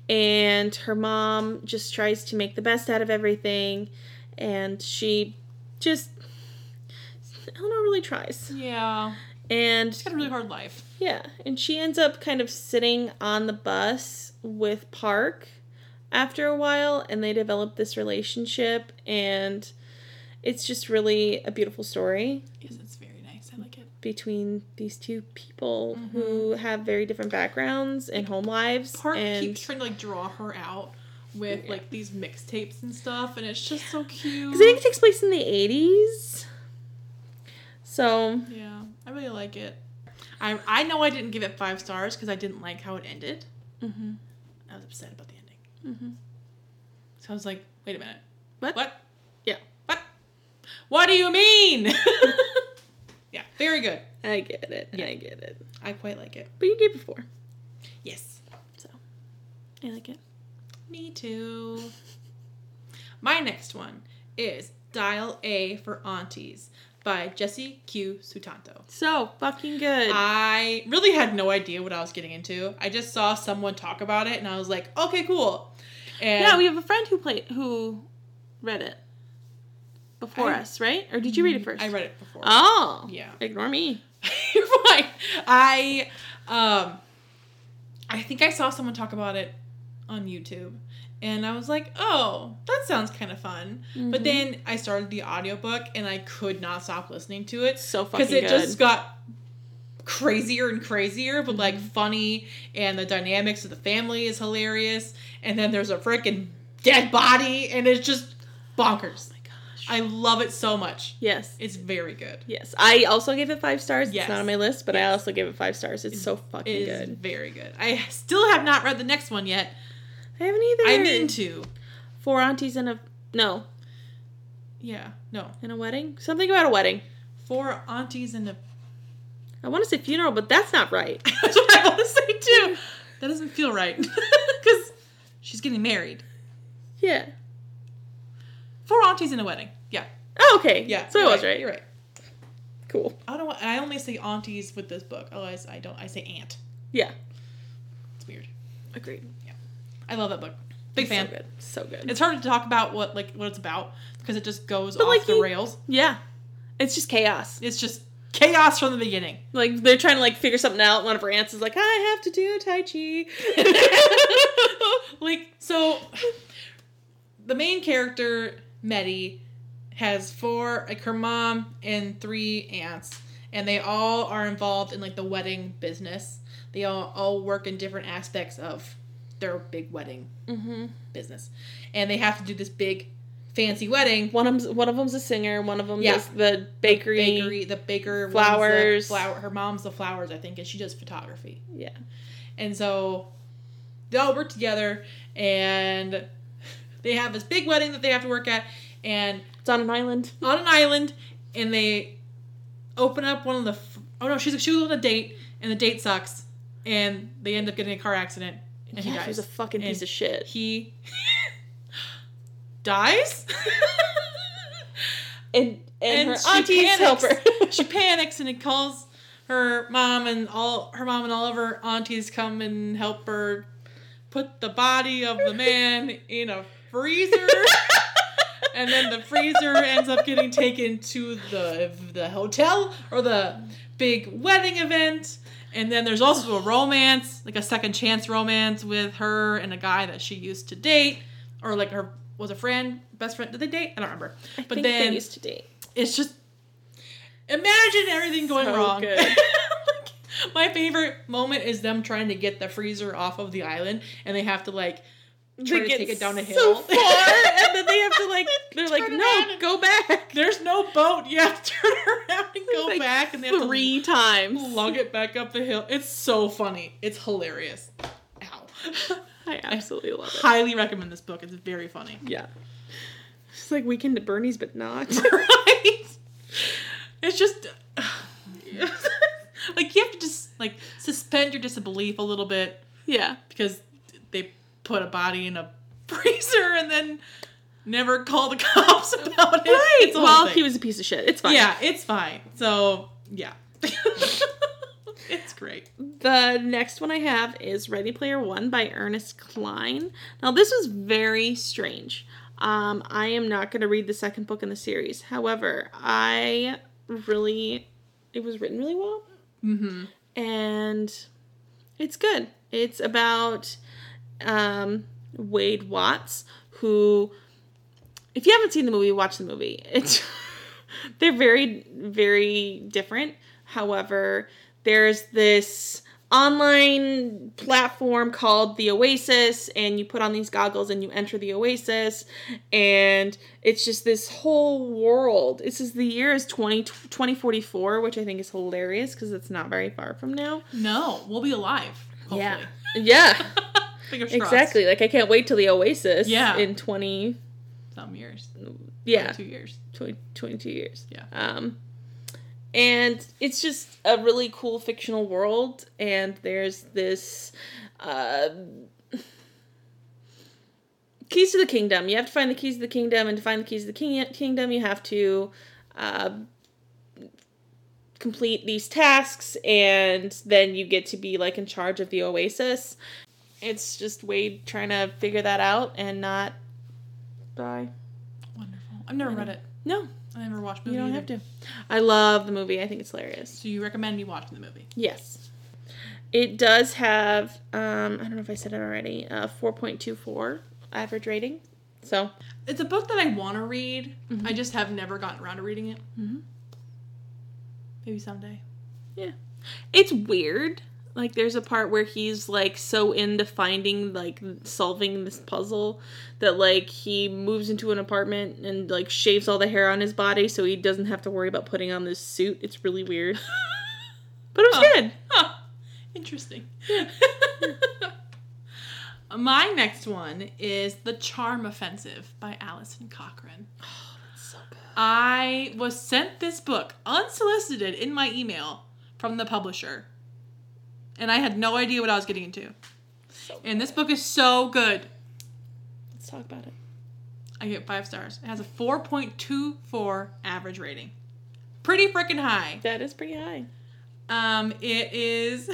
and her mom just tries to make the best out of everything and she just Eleanor really tries. Yeah. And She's got a really hard life. yeah, and she ends up kind of sitting on the bus with Park after a while and they develop this relationship and it's just really a beautiful story Yes, it's very nice. I like it. between these two people who have very different backgrounds and home lives Park and keeps trying to like draw her out with Yeah. like these mixtapes and stuff, and it's just so cute. because I think it takes place in the 80s. So, Yeah, I really like it. I I know I didn't give it five stars because I didn't like how it ended. mhm. I was upset about the Mhm. So I was like, wait a minute. What? What? Yeah. What? What do you mean? yeah, very good. I get it. Yeah. I get it. I quite like it. But you gave it 4. Yes. So, I like it. Me too. My next one is Dial A for Aunties by Jesse Q. Sutanto. So, fucking good. I really had no idea what I was getting into. I just saw someone talk about it and I was like, okay, cool. And yeah, we have a friend who played who read it before I- us, right? Or did you read it first? I read it before. Oh. Yeah. Ignore me. You're fine. I um I think I saw someone talk about it on YouTube and I was like, "Oh, that sounds kind of fun." But Mhm. then I started the audiobook and I could not stop listening to it So fucking because it good. just got crazier and crazier, but like Mm-hmm. funny and the dynamics of the family is hilarious and then there's a freaking dead body and it's just bonkers. oh my gosh. I love it so much. yes. It's very good. Yes. I also gave it 5 stars. Yes. It's not on my list, but I also gave it 5 stars. It's, so fucking It is good. very good. I still have not read the next one yet. I haven't either. I mean to. Four aunties in a no, Yeah, no. in a wedding? Something about a wedding. Four aunties and a. I want to say funeral, but that's not right. That's what I want to say too. That doesn't feel right because she's getting married. yeah. Four aunties in a wedding. Yeah, Oh, okay. yeah. So it you're was right. You're right. Cool. I don't. want- I only say aunties with this book. Otherwise, I don't. I say aunt. Yeah. It's weird. Agreed. I love that book. Big fan. So good. So good. It's hard to talk about what like what it's about because it just goes But, off like, the you- rails. yeah. It's just chaos. It's just chaos from the beginning. Like they're trying to like figure something out. One of her aunts is like, I have to do Tai Chi. like so the main character Meddy has four like her mom and three aunts and they all are involved in like the wedding business they all, all work in different aspects of their big wedding mm-hmm. business and they have to do this big fancy wedding One of them's one of them's a singer. One of them Yeah. the bakery. bakery the baker runs the Flowers. flower her mom's the flowers i think and she does photography Yeah. And so they all work together and they have this big wedding that they have to work at and It's on an island. on an island and they open up one of the oh no she's she was on a date and the date sucks and they end up getting a car accident and yeah, he he was a fucking And piece of shit. He dies and and, her she aunties help her. she panics and it calls her mom and all her mom and all of her aunties come and help her put the body of the man in a freezer. and then the freezer ends up getting taken to the the hotel or the big wedding event. And then there's also a romance, like a second chance romance with her and a guy that she used to date, or like her was a friend, best friend. Did they date? I don't remember. I But think then they used to date. it's just imagine everything going So wrong. Like, my favorite moment is them trying to get the freezer off of the island, and they have to like try to take it down a hill. So far, and then they have to like they're like no go back There's no boat. You have to turn around and go Like, back, and they have three to times. lug it back up the hill. It's so funny. It's hilarious. Ow. I absolutely love it. Highly recommend this book. It's very funny. Yeah, it's like Weekend at Bernie's, but not. right? It's just like you have to just like suspend your disbelief a little bit yeah, because put a body in a freezer and then never call the cops about it. right. It's Well, he was a piece of shit. It's fine. Yeah, it's fine. So yeah, it's great. The next one I have is Ready Player One by Ernest Cline. Now, this was very strange. Um, I am not going to read the second book in the series. However, I really, it was written really well. Mm-hmm. And it's good. It's about um, Wade Watts, who, if you haven't seen the movie, watch the movie. It's they're very, very different. However, there's this online platform called the Oasis, and you put on these goggles and you enter the Oasis, and it's just this whole world. This is the year is 20, 2044, which I think is hilarious because it's not very far from now. No, we'll be alive. Hopefully. Yeah. Yeah. Fingers crossed. exactly. Like I can't wait till the Oasis Yeah. in 20 Some years. yeah, Two years. 20, 22 years. Yeah. Um and it's just a really cool fictional world and there's this uh keys to the kingdom. You have to find the keys to the kingdom and to find the keys to the king- kingdom you have to uh complete these tasks and then you get to be like in charge of the oasis it's just wade trying to figure that out and not die Wonderful. I've never read it. no I never watched you don't either. have to i love the movie i think it's hilarious So you recommend me watching the movie? yes it does have um i don't know if i said it already uh 4.24 average rating so It's a book that I want to read. Mhm. I just have never gotten around to reading it. Mhm. Maybe someday. Yeah. It's weird like there's a part where he's like so into finding like solving this puzzle that like he moves into an apartment and like shaves all the hair on his body so he doesn't have to worry about putting on this suit it's really weird but it was Huh. good Huh. Interesting. My next one is The Charm Offensive by Alison Cochrun. Oh, so good I was sent this book unsolicited in my email from the publisher. And I had no idea what I was getting into. so And this book is so good. let's talk about it I get five stars. It has a 4.24 average rating. Pretty freaking high. that is pretty high Um, it is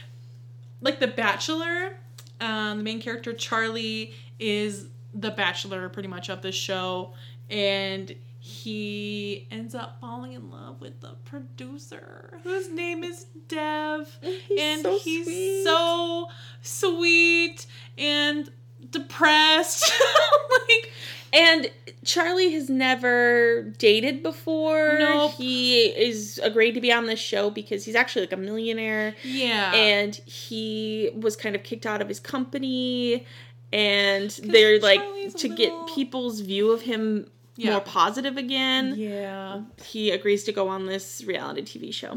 like The Bachelor. Um, the main character Charlie is the bachelor pretty much of the show, and he ends up falling in love with the producer, whose name is Dev, He's and so he's sweet. so sweet and depressed. like And Charlie has never dated before. Nope. He is agreed to be on this show because he's actually like a millionaire. yeah, and he was kind of kicked out of his company and they're like Charlie's to little- get people's view of him Yeah. more positive again yeah. he agrees to go on this reality tv show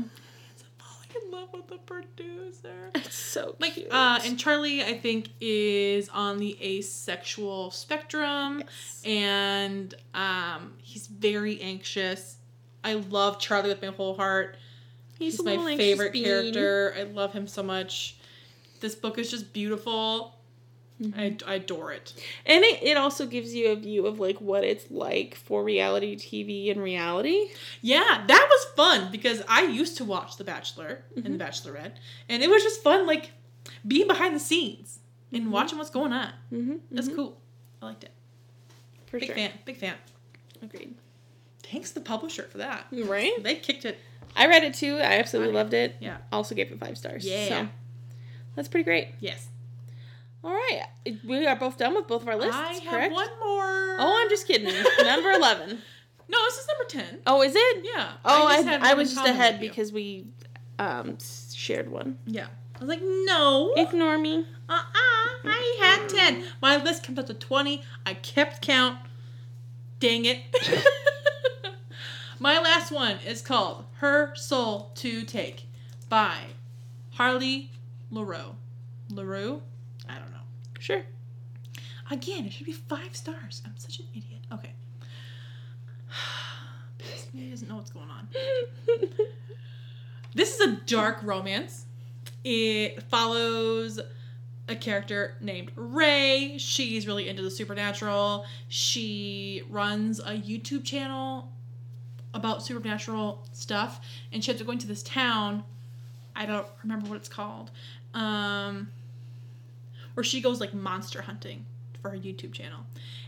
falling in love with the producer. it's so Like, cute. uh, and Charlie, I think, is on the asexual spectrum, Yes. and um, he's very anxious. I love Charlie with my whole heart. he's, He's, my favorite bean. character. I love him so much. This book is just beautiful. Mm-hmm. I, I adore it. and it, it also gives you a view of like what it's like for reality tv in reality Yeah, that was fun because I used to watch The Bachelor Mm-hmm. and The Bachelorette, and it was just fun, like being behind the scenes and Mhm. watching what's going on. mm-hmm, That's cool. I liked it. for Big sure fan. Big fan. agreed Thanks the publisher for that. right They kicked it. i read it too i absolutely loved it Yeah. also gave it five stars Yeah. so that's pretty great Yes. All right, we are both done with both of our lists. I have correct? one more. Oh, I'm just kidding. Number eleven. No, this is number ten. Oh, is it? Yeah. Oh, I, I, had was just ahead because we um shared one. Yeah. I was like, no. Ignore me. Uh-uh. I had 10. My list comes up to 20. I kept count. Dang it. My last one is called Her Soul to Take by Harley Laroux. LaRue? I don't know. Sure. Again, it should be five stars. I'm such an idiot. Okay. He doesn't know what's going on. This is a dark romance. It follows a character named Rae. She's really into the supernatural. She runs a YouTube channel about supernatural stuff, and she ends up going to this town. I don't remember what it's called. Um, where she goes like monster hunting for her YouTube channel,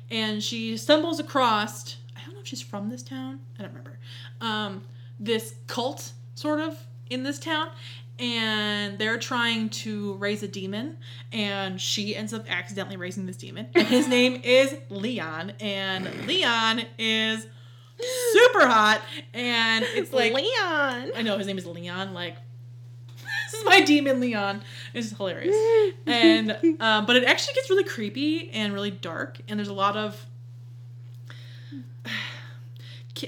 and she stumbles across. I don't know if she's from this town. I don't remember. Um, this cult sort of in this town, and they're trying to raise a demon, and she ends up accidentally raising this demon. And his name is Leon, and Leon is super hot, and it's like Leon. I know his name is Leon. Like, this is my demon, Leon. It's hilarious, and um, but it actually gets really creepy and really dark, and there's a lot of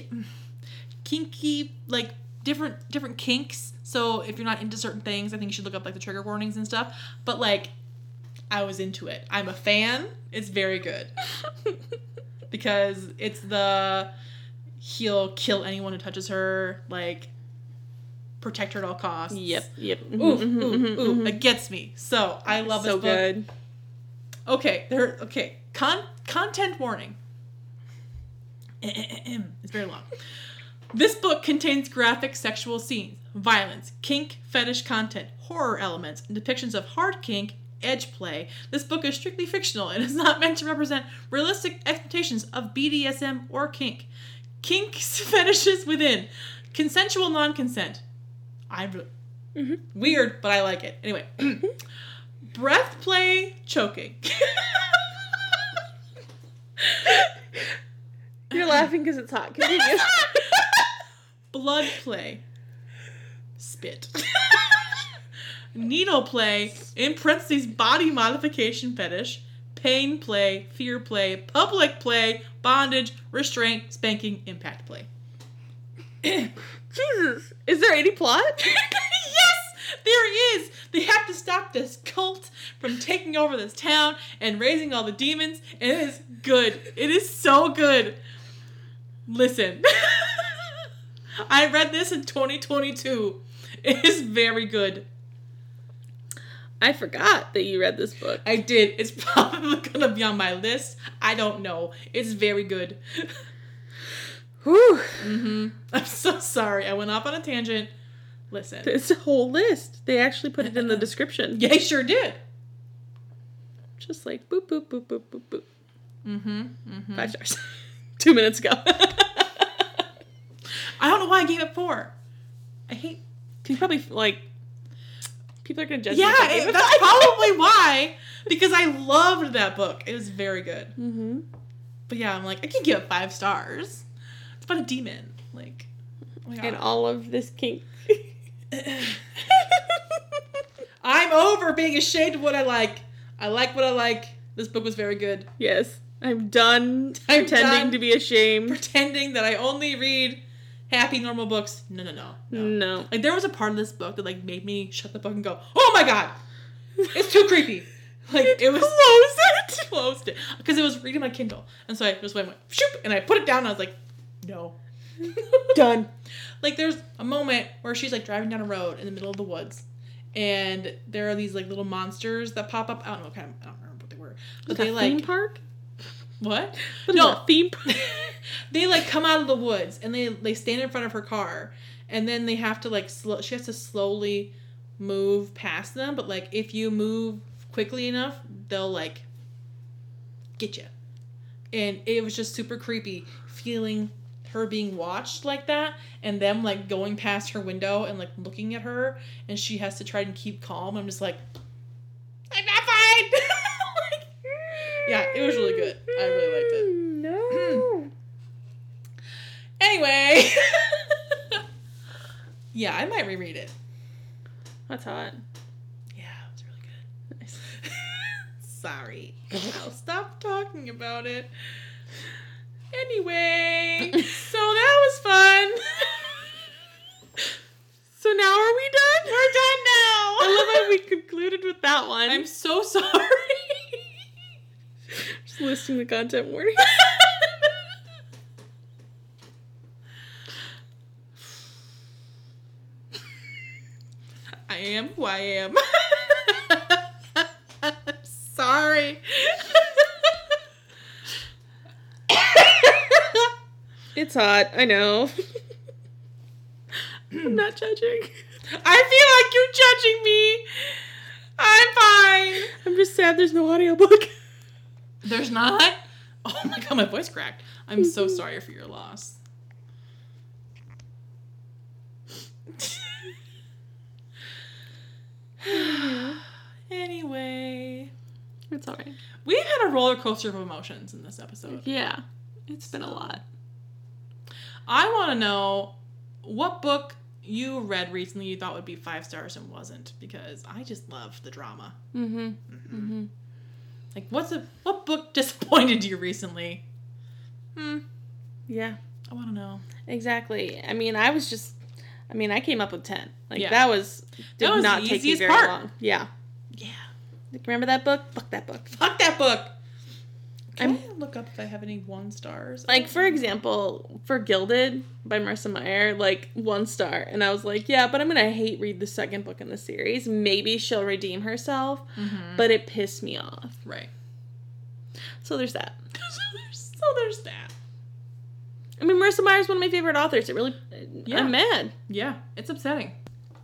kinky, like different different kinks. So if you're not into certain things, I think you should look up like the trigger warnings and stuff. But like, I was into it. I'm a fan. It's very good because it's the he'll kill anyone who touches her, like protect her at all costs. Yep. Yep. Ooh, Mhm, ooh, mhm, ooh, mhm. it gets me. So I love so this book. good. Okay, there. Okay, con content warning. It's very long. This book contains graphic sexual scenes, violence, kink, fetish content, horror elements, and depictions of hard kink, edge play. This book is strictly fictional and is not meant to represent realistic expectations of BDSM or kink. Kinks, fetishes within, consensual non-consent. I re- Mhm. weird, but I like it. Anyway, breath play, choking. You're laughing because it's hot. Continue. Blood play. Spit. Needle play, in parentheses, body modification fetish. Pain play, fear play, public play, bondage, restraint, spanking, impact play. Jesus. Is there any plot? yes, there is. They have to stop this cult from taking over this town and raising all the demons. It is good. It is so good. Listen, I read this in 2022. It is very good. I forgot that you read this book. I did. It's probably gonna be on my list. I don't know. It's very good. Whew. hmm I'm so sorry. I went off on a tangent. Listen. It's a whole list. They actually put it in the description. Yeah, I sure did. Just like boop, boop, boop, boop, boop, boop. Mm-hmm. mm-hmm. Five stars. Two minutes ago. I don't know why I gave it four. I hate. you probably like people are gonna judge Yeah, me. if it- it that's probably why. Because I loved that book. It was very good. Mm-hmm. But yeah, I'm like, I can give it five stars. About a demon. Like, oh And all of this kink. I'm over being ashamed of what I like. I like what I like. This book was very good. yes, I'm done I'm pretending done. to be ashamed. Pretending that I only read happy, normal books. No, no, no. no. No. Like there was a part of this book that like made me shut the book and go, "Oh my god, it's too creepy." Like it was Close it. closed it because it was reading my Kindle, and so I just went, went shoop, and I put it down. and I was like, "No." Done. Like there's a moment where she's like driving down a road in the middle of the woods, and there are these like little monsters that pop up. I don't know what kind of, I don't remember what they were, but Like they like theme park? what? What No. theme park? they like come out of the woods and they they stand in front of her car and then they have to like slow she has to slowly move past them but like if you move quickly enough they'll like get you and it was just super creepy feeling her being watched like that and them like going past her window and like looking at her and she has to try and keep calm i'm just like i'm not fine Like, yeah it was really good i really liked it mm, No. Anyway. yeah, I might reread it. That's hot. Yeah. It was really good. Nice. Sorry. I'll stop talking about it. Anyway, so that was fun. So now are we done? We're done now. I love how we concluded with that one. I'm so sorry. just listing the content warning. I am who I am. It's hot. I know. I'm not judging. I feel like you're judging me. I'm fine. I'm just sad there's no audiobook. There's not. Oh my god, my voice cracked. I'm so mm-hmm. sorry for your loss. anyway, It's alright. we've had a roller coaster of emotions in this episode. Yeah. It's been a lot. I want to know what book you read recently you thought would be five stars and wasn't because I just love the drama. Mm-hmm. Mm-hmm. Like, what's a what book disappointed you recently? Hmm, Yeah. I want to know. Exactly. I mean, I was just. I mean, I came up with ten. Like Yeah. that was did That was not the take me very part. long. Yeah. Yeah, Like, remember that book? Fuck that book. fuck that book. Can I'm- I look up if I have any one stars? Like for example, for Gilded by Marissa Meyer, like one star, and I was like, yeah, but I'm gonna hate read the second book in the series. Maybe she'll redeem herself, Mhm. but it pissed me off. right. So there's that. so, there's, so there's that. I mean, Marissa Meyer is one of my favorite authors. It really, Yeah. I'm mad. Yeah, it's upsetting.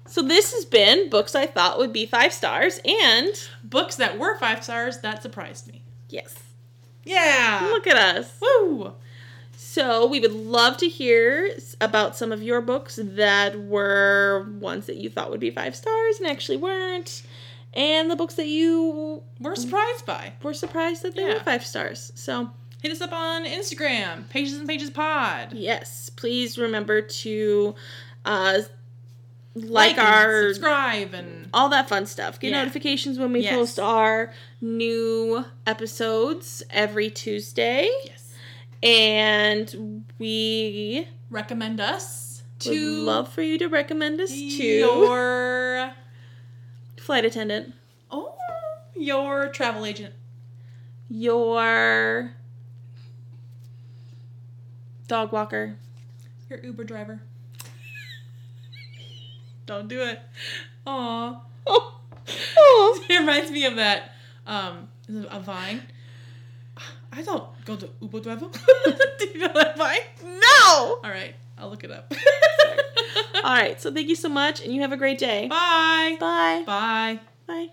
So this has been books I thought would be five stars, and Books that were five stars that surprised me. yes, Yeah. look at us. Woo. So we would love to hear about some of your books that were ones that you thought would be five stars and actually weren't, and the books that you We're surprised by. were surprised that they Yeah. were five stars. So Hit us up on Instagram, Pages and Pages Pod. yes, please remember to uh, like, and our subscribe and all that fun stuff. Get Yeah. notifications when we Yes. post our new episodes every Tuesday. yes, And we recommend us would to love for you to recommend us to your flight attendant, oh your travel agent, your dog walker. your Uber driver. Don't do it. Aw. Oh, oh. It reminds me of that. Um, it a Vine. I don't go to driver. do you know that Vine? no! All right, I'll look it up. All right, so thank you so much, and you have a great day. Bye. Bye. Bye. Bye.